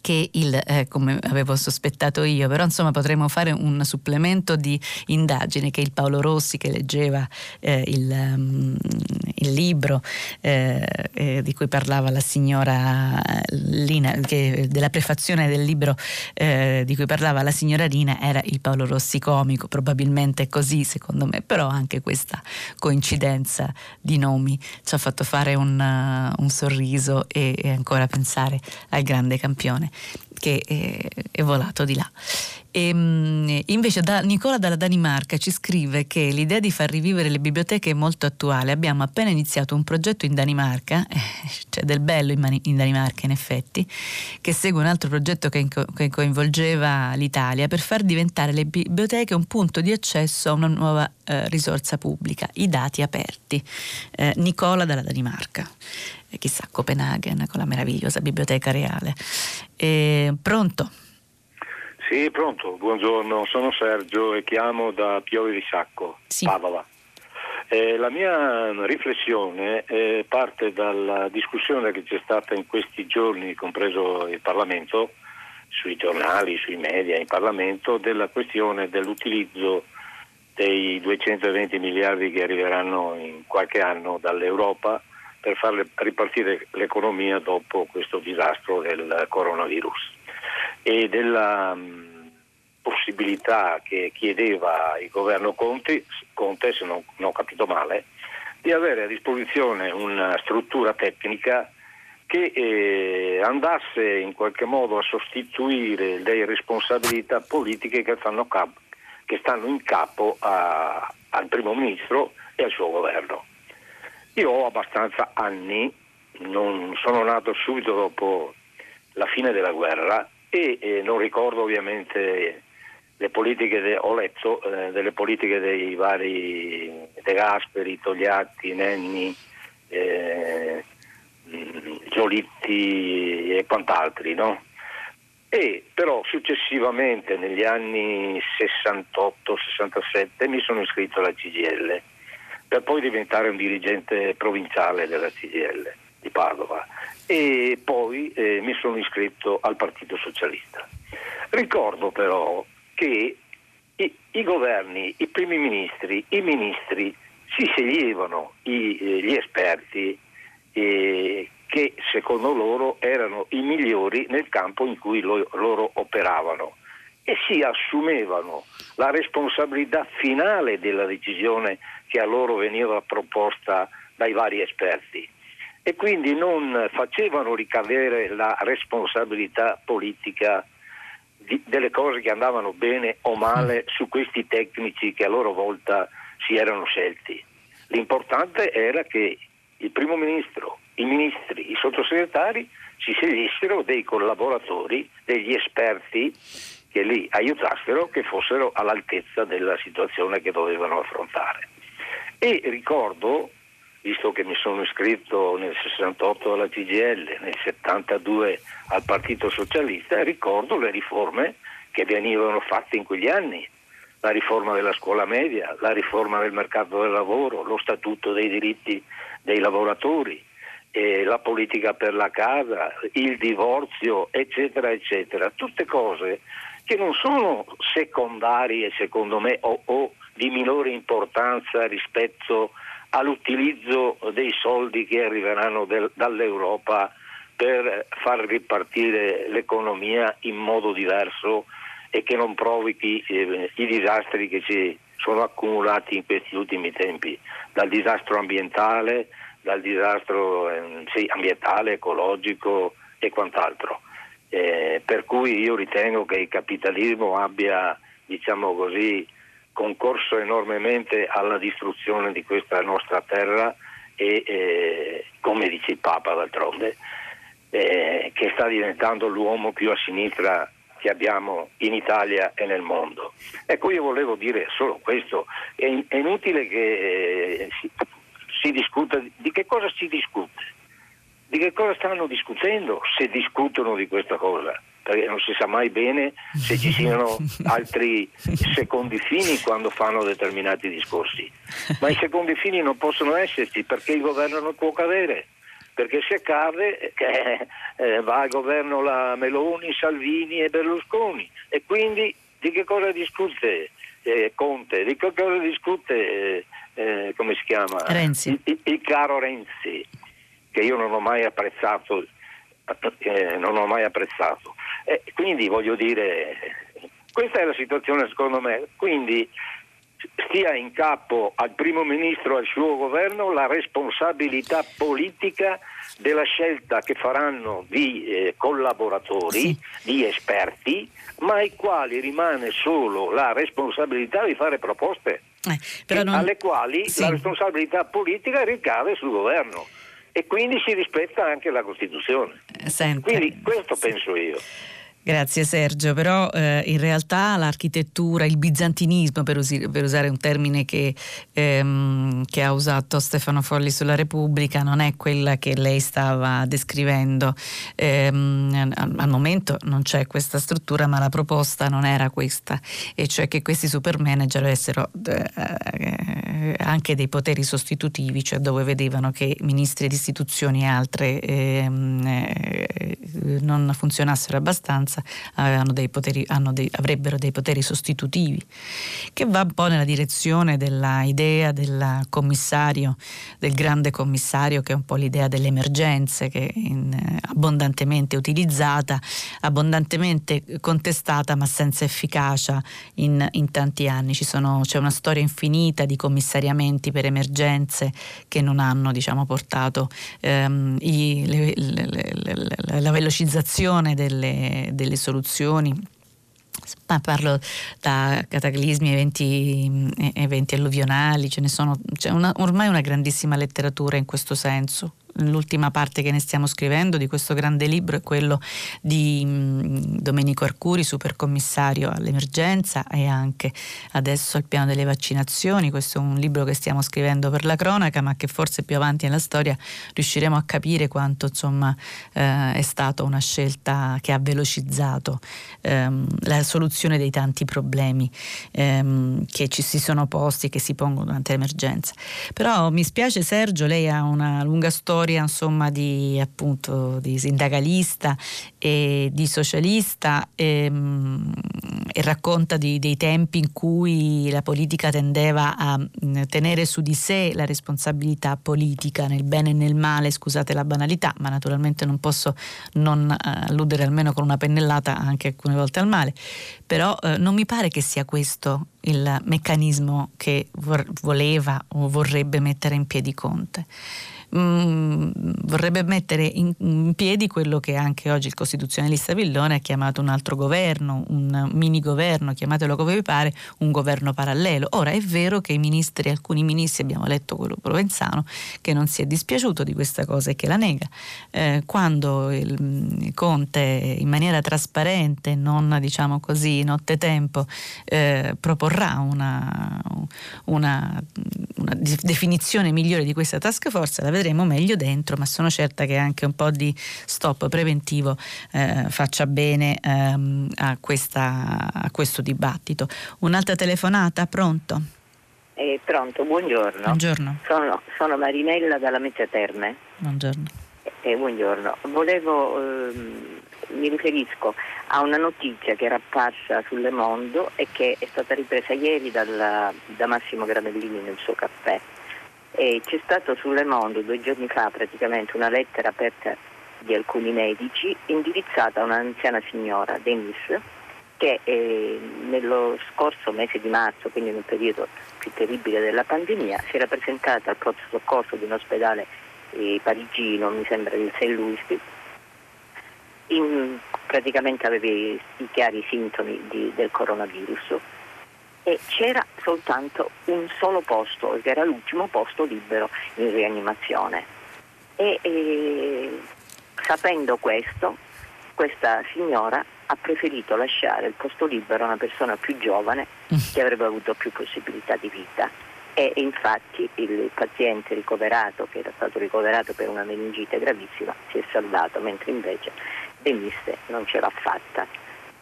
che il, eh, come avevo sospettato io, però insomma potremmo fare un supplemento di indagine che il Paolo Rossi che leggeva eh, il, um, il, libro eh, eh, di cui parlava la signora Lina, che, della prefazione del libro eh, di cui parlava la signora Lina era il Paolo Rossi comico, probabilmente così secondo me, però anche questa coincidenza di nomi ci ha fatto fare un, uh, un sorriso e, e ancora pensare al grande campione Napoleone che è, è volato di là. E, ehm, invece da Nicola dalla Danimarca ci scrive che l'idea di far rivivere le biblioteche è molto attuale. Abbiamo appena iniziato un progetto in Danimarca, eh, c'è del bello in, Mani- in, Danimarca in effetti, che segue un altro progetto che, inco- che, coinvolgeva l'Italia per far diventare le biblioteche un punto di accesso a una nuova eh, risorsa pubblica, i dati aperti. Eh, Nicola dalla Danimarca chissà Copenaghen con la meravigliosa biblioteca reale. E, pronto? Sì, pronto, buongiorno, sono Sergio e chiamo da Piove di Sacco, sì. Padova. Eh, la mia riflessione eh, parte dalla discussione che c'è stata in questi giorni, compreso il Parlamento, sui giornali, sui media, in Parlamento, della questione dell'utilizzo dei 220 miliardi che arriveranno in qualche anno dall'Europa per far ripartire l'economia dopo questo disastro del coronavirus e della mh, possibilità che chiedeva il governo Conte, Conte se non, non ho capito male, di avere a disposizione una struttura tecnica che eh, andasse in qualche modo a sostituire le responsabilità politiche che, cap- che stanno in capo a, al primo ministro e al suo governo. Io ho abbastanza anni, non sono nato subito dopo la fine della guerra e eh, non ricordo ovviamente le politiche, de, ho letto eh, delle politiche dei vari De Gasperi, Togliatti, Nenni, eh, Giolitti e quant'altri, no? E però successivamente negli anni 68-67 mi sono iscritto alla CGL per poi diventare un dirigente provinciale della CGL di Padova e poi eh, mi sono iscritto al Partito Socialista. Ricordo però che i, i governi, i primi ministri, i ministri si sceglievano i, eh, gli esperti eh, che secondo loro erano i migliori nel campo in cui lo, loro operavano e si assumevano la responsabilità finale della decisione che a loro veniva proposta dai vari esperti. E quindi non facevano ricadere la responsabilità politica di, delle cose che andavano bene o male su questi tecnici che a loro volta si erano scelti. L'importante era che il primo ministro, i ministri, i sottosegretari si scegliessero dei collaboratori, degli esperti che li aiutassero, che fossero all'altezza della situazione che dovevano affrontare. E ricordo, visto che mi sono iscritto nel 68 alla CGL, nel 72 al Partito Socialista, ricordo le riforme che venivano fatte in quegli anni, la riforma della scuola media, la riforma del mercato del lavoro, lo statuto dei diritti dei lavoratori, eh, la politica per la casa, il divorzio, eccetera, eccetera. Tutte cose che non sono secondarie, secondo me, o, o di minore importanza rispetto all'utilizzo dei soldi che arriveranno del, dall'Europa per far ripartire l'economia in modo diverso e che non provochi eh, i disastri che si sono accumulati in questi ultimi tempi, dal disastro ambientale, dal disastro eh, sì, ambientale, ecologico e quant'altro. Eh, per cui io ritengo che il capitalismo abbia, diciamo così, concorso enormemente alla distruzione di questa nostra terra e, eh, come dice il Papa d'altronde, eh, che sta diventando l'uomo più a sinistra che abbiamo in Italia e nel mondo. Ecco, io volevo dire solo questo, è, è inutile che eh, si, si discuta, di che cosa si discute, di che cosa stanno discutendo se discutono di questa cosa perché non si sa mai bene se ci siano altri secondi fini quando fanno determinati discorsi. Ma i secondi fini non possono esserci perché il governo non può cadere perché se cade eh, eh, va al governo la Meloni, Salvini e Berlusconi e quindi di che cosa discute eh, Conte, di che cosa discute eh, eh, come si chiama? Renzi. Il, il, caro Renzi che io non ho mai apprezzato, eh, non ho mai apprezzato. quindi voglio dire, questa è la situazione secondo me, quindi stia in capo al primo ministro e al suo governo la responsabilità politica della scelta che faranno di eh, collaboratori, sì. di esperti, ma ai quali rimane solo la responsabilità di fare proposte, eh, non... alle quali sì. la responsabilità politica ricade sul governo e quindi si rispetta anche la Costituzione. Eh, Sente. Quindi questo penso io. Grazie Sergio, però eh, in realtà l'architettura, il bizantinismo, per, usi- per usare un termine che, ehm, che, ha usato Stefano Folli sulla Repubblica, non è quella che lei stava descrivendo. Ehm, al, momento non c'è questa struttura, ma la proposta non era questa, e cioè che questi super manager avessero eh, anche dei poteri sostitutivi, cioè dove vedevano che ministri di istituzioni e altre ehm, eh, non funzionassero abbastanza dei poteri, dei, avrebbero dei poteri sostitutivi, che va un po' nella direzione dell'idea del commissario, del grande commissario, che è un po' l'idea delle emergenze, che è abbondantemente utilizzata, abbondantemente contestata, ma senza efficacia in, in tanti anni. Sono, c'è una storia infinita di commissariamenti per emergenze che non hanno diciamo, portato ehm, i, le, le, le, la velocizzazione delle soluzioni ma parlo da cataclismi, eventi, eventi alluvionali, ce ne sono, c'è una, ormai una grandissima letteratura in questo senso. L'ultima parte che ne stiamo scrivendo di questo grande libro è quello di mm, Domenico Arcuri, supercommissario all'emergenza e anche adesso al piano delle vaccinazioni. Questo è un libro che stiamo scrivendo per la cronaca, ma che forse più avanti nella storia riusciremo a capire quanto insomma, eh, è stata una scelta che ha velocizzato ehm, la soluzione dei tanti problemi ehm, che ci si sono posti, che si pongono durante l'emergenza. Però mi spiace Sergio, lei ha una lunga storia insomma, di, appunto, di sindacalista e di socialista e, ehm, e racconta di, dei tempi in cui la politica tendeva a mm, tenere su di sé la responsabilità politica nel bene e nel male, scusate la banalità, ma naturalmente non posso non eh, alludere almeno con una pennellata anche alcune volte al male, però eh, non mi pare che sia questo il meccanismo che vor- voleva o vorrebbe mettere in piedi Conte mm, vorrebbe mettere in, in, piedi quello che anche oggi il costituzionalista Villone ha chiamato un altro governo, un mini governo, chiamatelo come vi pare, un governo parallelo. Ora è vero che i ministri, alcuni ministri, abbiamo letto quello provenzano, che non si è dispiaciuto di questa cosa e che la nega. Eh, quando il, Conte in maniera trasparente, non diciamo così, nottetempo, eh, proporrà una, una, una definizione migliore di questa task force, la vedremo meglio dentro, ma sono certa che anche un po' di stop preventivo eh, faccia bene ehm, a, questa, a, questo dibattito. Un'altra telefonata, pronto? Eh, pronto, buongiorno. Buongiorno. Sono, sono Marinella dalla Mezzia Terme. Buongiorno. Eh, buongiorno. Volevo, ehm, mi riferisco a una notizia che era apparsa sulle Mondo e che è stata ripresa ieri dal, da Massimo Gramellini nel suo caffè. E c'è stato sulle Mondo due giorni fa praticamente una lettera aperta di alcuni medici indirizzata a un'anziana signora, Denise, che eh, nello scorso mese di marzo, quindi nel periodo più terribile della pandemia, si era presentata al pronto soccorso di un ospedale eh, parigino, mi sembra del St. Louis, in, praticamente aveva i, i chiari sintomi di, del coronavirus e c'era soltanto un solo posto, che era l'ultimo posto libero in rianimazione. E, e sapendo questo, questa signora ha preferito lasciare il posto libero a una persona più giovane che avrebbe avuto più possibilità di vita. E infatti il paziente ricoverato, che era stato ricoverato per una meningite gravissima, si è salvato, mentre invece Denisse non ce l'ha fatta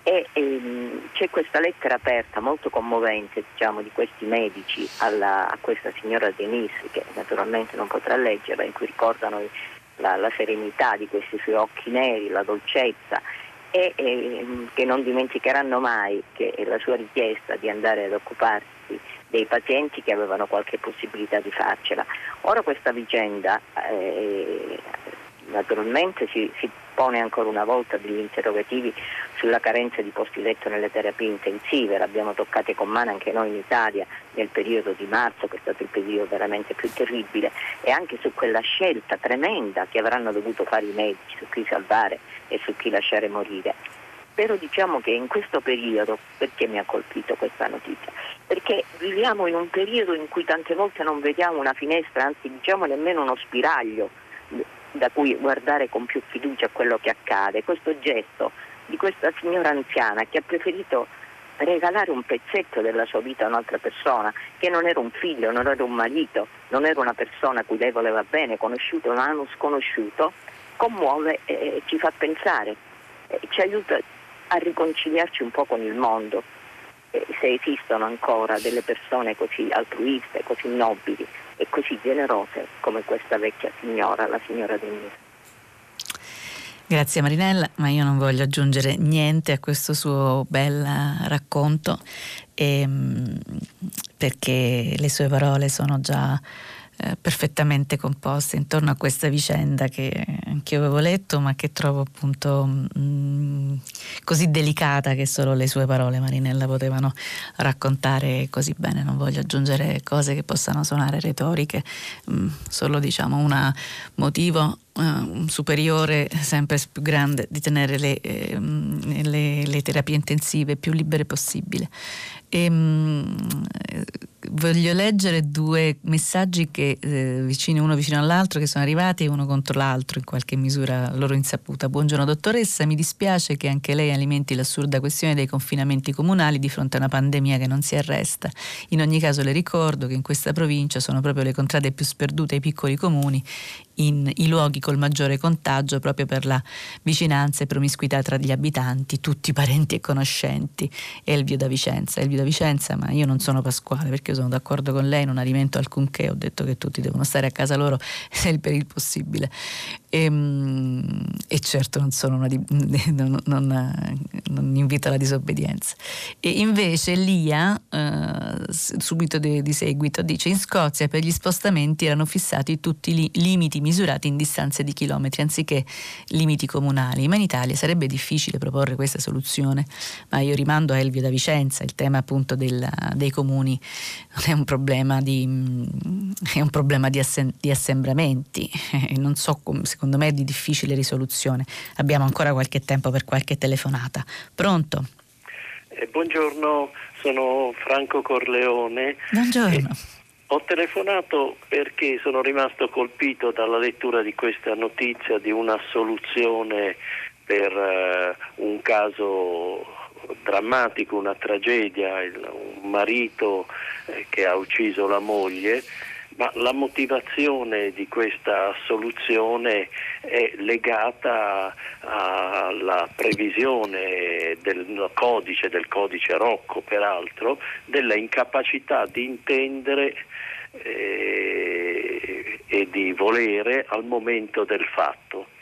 e ehm, c'è questa lettera aperta molto commovente diciamo, di questi medici alla, a questa signora Denise che naturalmente non potrà leggerla in cui ricordano la, la serenità di questi suoi occhi neri, la dolcezza e ehm, che non dimenticheranno mai che la sua richiesta di andare ad occuparsi dei pazienti che avevano qualche possibilità di farcela. Ora questa vicenda eh, naturalmente si, si pone ancora una volta degli interrogativi sulla carenza di posti letto nelle terapie intensive, l'abbiamo toccate con mano anche noi in Italia nel periodo di marzo che è stato il periodo veramente più terribile e anche su quella scelta tremenda che avranno dovuto fare i medici su chi salvare e su chi lasciare morire. Però diciamo che in questo periodo, perché mi ha colpito questa notizia? Perché viviamo in un periodo in cui tante volte non vediamo una finestra, anzi diciamo nemmeno uno spiraglio da cui guardare con più fiducia quello che accade. Questo gesto di questa signora anziana che ha preferito regalare un pezzetto della sua vita a un'altra persona, che non era un figlio, non era un marito, non era una persona a cui lei voleva bene, conosciuto, ma uno sconosciuto, commuove e ci fa pensare, ci aiuta a riconciliarci un po' con il mondo. se esistono ancora delle persone così altruiste, così nobili, e così generose come questa vecchia signora, la signora Denise. Grazie Marinella, ma io non voglio aggiungere niente a questo suo bel racconto ehm, perché le sue parole sono già eh, perfettamente composte intorno a questa vicenda che anche io avevo letto ma che trovo appunto mh, mm, così delicata che solo le sue parole Marinella potevano raccontare così bene. Non voglio aggiungere cose che possano suonare retoriche mh, mm, solo diciamo un motivo uh, superiore sempre più grande di tenere le, eh, le, le terapie intensive più libere possibile. E, mh, voglio leggere due messaggi che, eh, vicini, uno vicino all'altro che sono arrivati uno contro l'altro in qualche misura loro insaputa. Buongiorno dottoressa, mi dispiace che anche lei alimenti l'assurda questione dei confinamenti comunali di fronte a una pandemia che non si arresta. In ogni caso le ricordo che in questa provincia sono proprio le contrade più sperdute ai piccoli comuni in, i luoghi col maggiore contagio proprio per la vicinanza e promiscuità tra gli abitanti, tutti parenti e conoscenti. Elvio da Vicenza, Elvio da Vicenza, ma io non sono Pasquale perché io sono d'accordo con lei, non alimento alcunché, ho detto che tutti devono stare a casa loro per il possibile. E, ehm, e certo non, sono una di, non, non, non, invito alla disobbedienza. E invece Lia, eh, subito di, di, seguito, dice in Scozia per gli spostamenti erano fissati tutti i limiti misurati in distanze di chilometri anziché limiti comunali, ma in Italia sarebbe difficile proporre questa soluzione, ma io rimando a Elvio da Vicenza, il tema appunto del, dei comuni non è un problema di, è un problema di, assen, di assembramenti, non so secondo me è di difficile risoluzione, abbiamo ancora qualche tempo per qualche telefonata. Pronto? Eh, buongiorno, sono Franco Corleone. Buongiorno. Eh, ho telefonato perché sono rimasto colpito dalla lettura di questa notizia di una soluzione per uh, un caso drammatico, una tragedia, il, un marito eh, che ha ucciso la moglie, ma la motivazione di questa soluzione è legata alla previsione del codice, del codice Rocco peraltro, della incapacità di intendere eh, e di volere al momento del fatto.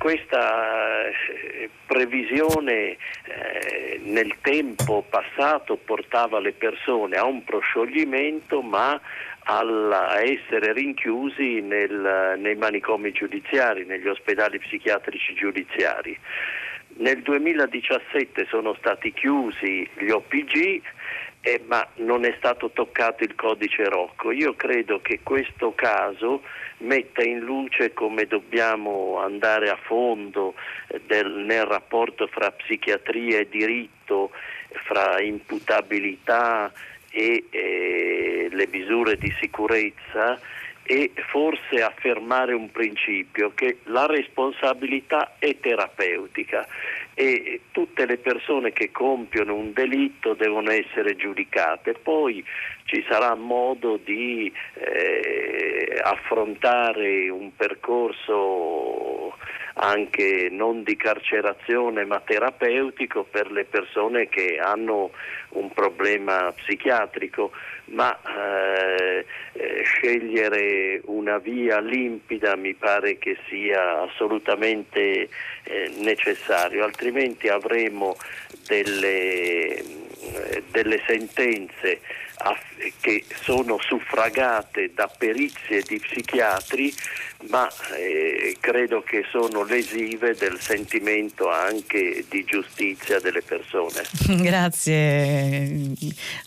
Questa eh, previsione eh, nel tempo passato portava le persone a un proscioglimento ma a essere rinchiusi nel, nei manicomi giudiziari, negli ospedali psichiatrici giudiziari. Nel 2017 sono stati chiusi gli OPG eh, ma non è stato toccato il codice Rocco. Io credo che questo caso metta in luce come dobbiamo andare a fondo eh, del, nel rapporto fra psichiatria e diritto, fra imputabilità e eh, le misure di sicurezza e forse affermare un principio che la responsabilità è terapeutica e tutte le persone che compiono un delitto devono essere giudicate. Poi ci sarà modo di eh, affrontare un percorso anche non di carcerazione ma terapeutico per le persone che hanno un problema psichiatrico, ma eh, eh, scegliere una via limpida mi pare che sia assolutamente eh, necessario, altrimenti avremo delle, eh, delle sentenze che sono suffragate da perizie di psichiatri ma eh, credo che sono lesive del sentimento anche di giustizia delle persone. Grazie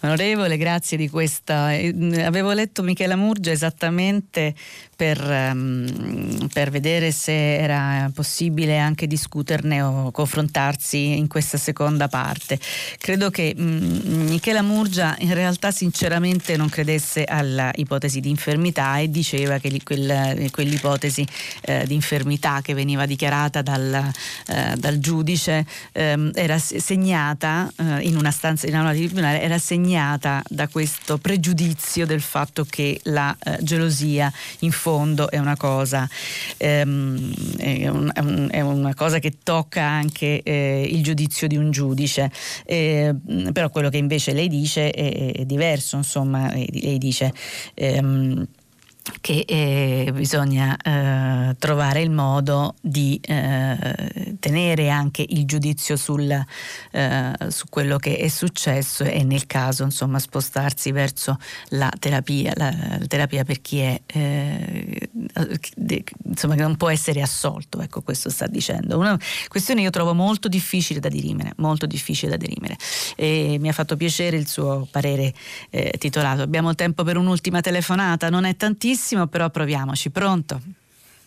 onorevole, grazie di questa. Eh, avevo letto Michela Murgia esattamente per, um, per, vedere se era possibile anche discuterne o confrontarsi in questa seconda parte. Credo che um, Michela Murgia in realtà sinceramente non credesse all'ipotesi di infermità e diceva che quel, quell'ipotesi eh, di infermità che veniva dichiarata dal, eh, dal giudice eh, era segnata in una stanza in aula di tribunale era segnata da questo pregiudizio del fatto che la eh, gelosia in fondo è una cosa, ehm, è, un, è, una cosa che tocca anche eh, il giudizio di un giudice, eh, però quello che invece lei dice è, è diverso, insomma, lei dice... Ehm, che eh, bisogna eh, trovare il modo di eh, tenere anche il giudizio sul, eh, su quello che è successo e nel caso insomma spostarsi verso la terapia, la, la terapia per chi è eh, insomma che non può essere assolto, ecco questo sta dicendo. Una questione io trovo molto difficile da dirimere, molto difficile da dirimere e mi ha fatto piacere il suo parere eh, titolato. Abbiamo tempo per un'ultima telefonata, non è tantissimo tantissimo, però proviamoci. Pronto?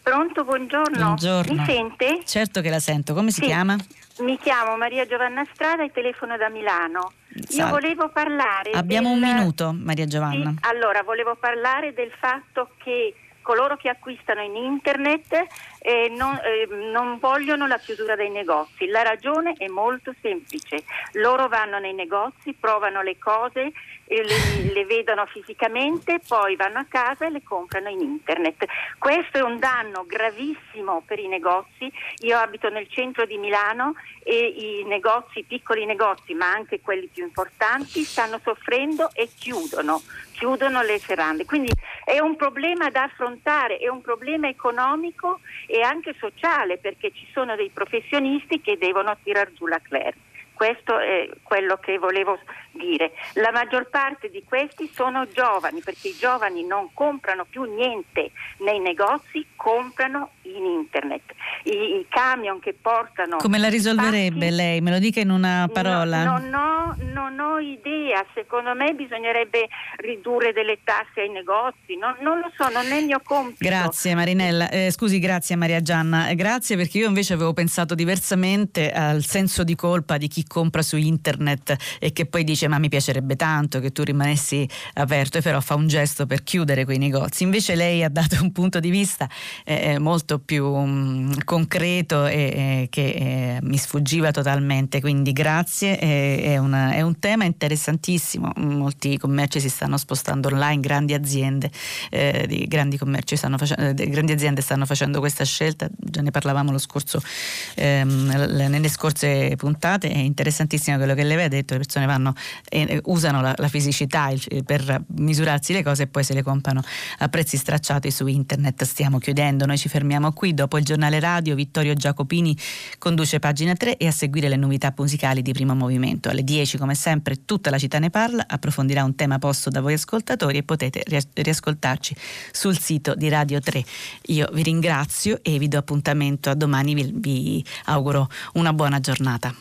Pronto, buongiorno. buongiorno. Mi sente? Certo che la sento. Come si sì. chiama? Mi chiamo Maria Giovanna Strada e telefono da Milano. Io volevo parlare. Abbiamo del... un minuto, Maria Giovanna. Sì, allora, volevo parlare del fatto che coloro che acquistano in internet eh, non, eh, non, vogliono la chiusura dei negozi. La ragione è molto semplice. Loro vanno nei negozi, provano le cose, eh, le, le, vedono fisicamente, poi vanno a casa e le comprano in internet. Questo è un danno gravissimo per i negozi. Io abito nel centro di Milano e i negozi, i piccoli negozi, ma anche quelli più importanti, stanno soffrendo e chiudono chiudono le serrande. Quindi è un problema da affrontare, è un problema economico e anche sociale perché ci sono dei professionisti che devono tirar giù la clerca. Questo è quello che volevo dire. La maggior parte di questi sono giovani, perché i giovani non comprano più niente nei negozi, comprano in internet. I, i camion che portano... Come la risolverebbe pacchi, lei? Me lo dica in una parola. No, non, ho, non, ho, idea, secondo me bisognerebbe ridurre delle tasse ai negozi, non, non lo so, non è il mio compito. Grazie Marinella, eh, scusi, grazie Maria Gianna, grazie perché io invece avevo pensato diversamente al senso di colpa di chi compra su internet e che poi dice ma mi piacerebbe tanto che tu rimanessi aperto e però fa un gesto per chiudere quei negozi. Invece lei ha dato un punto di vista eh, molto più um, concreto e eh, che eh, mi sfuggiva totalmente, quindi grazie, è, una, è, un tema interessantissimo, molti commerci si stanno spostando online, grandi aziende eh, di grandi facendo, eh, grandi aziende stanno facendo questa scelta, già ne parlavamo lo scorso, ehm, nelle scorse puntate, è interessantissimo quello che lei aveva detto, le persone vanno e usano la, la fisicità il, per misurarsi le cose e poi se le comprano a prezzi stracciati su internet. Stiamo chiudendo, noi ci fermiamo qui, dopo il giornale radio Vittorio Giacopini conduce pagina 3 e a seguire le novità musicali di primo movimento. Alle 10 come sempre tutta la città ne parla, approfondirà un tema posto da voi ascoltatori e potete riascoltarci sul sito di Radio 3. Io vi ringrazio e vi do appuntamento a domani, vi, vi auguro una buona giornata.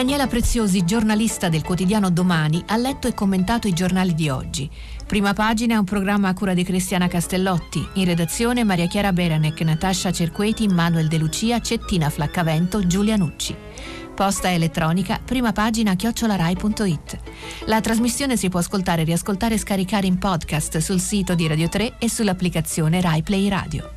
Daniela Preziosi, giornalista del quotidiano Domani, ha letto e commentato i giornali di oggi. Prima pagina un programma a cura di Cristiana Castellotti. In redazione Maria Chiara Beranec, Natascia Cerqueti, Manuel De Lucia, Cettina Flaccavento, Giulia Nucci. Posta elettronica, prima pagina chiocciolarai.it. La trasmissione si può ascoltare, riascoltare e scaricare in podcast sul sito di Radio 3 e sull'applicazione Rai Play Radio.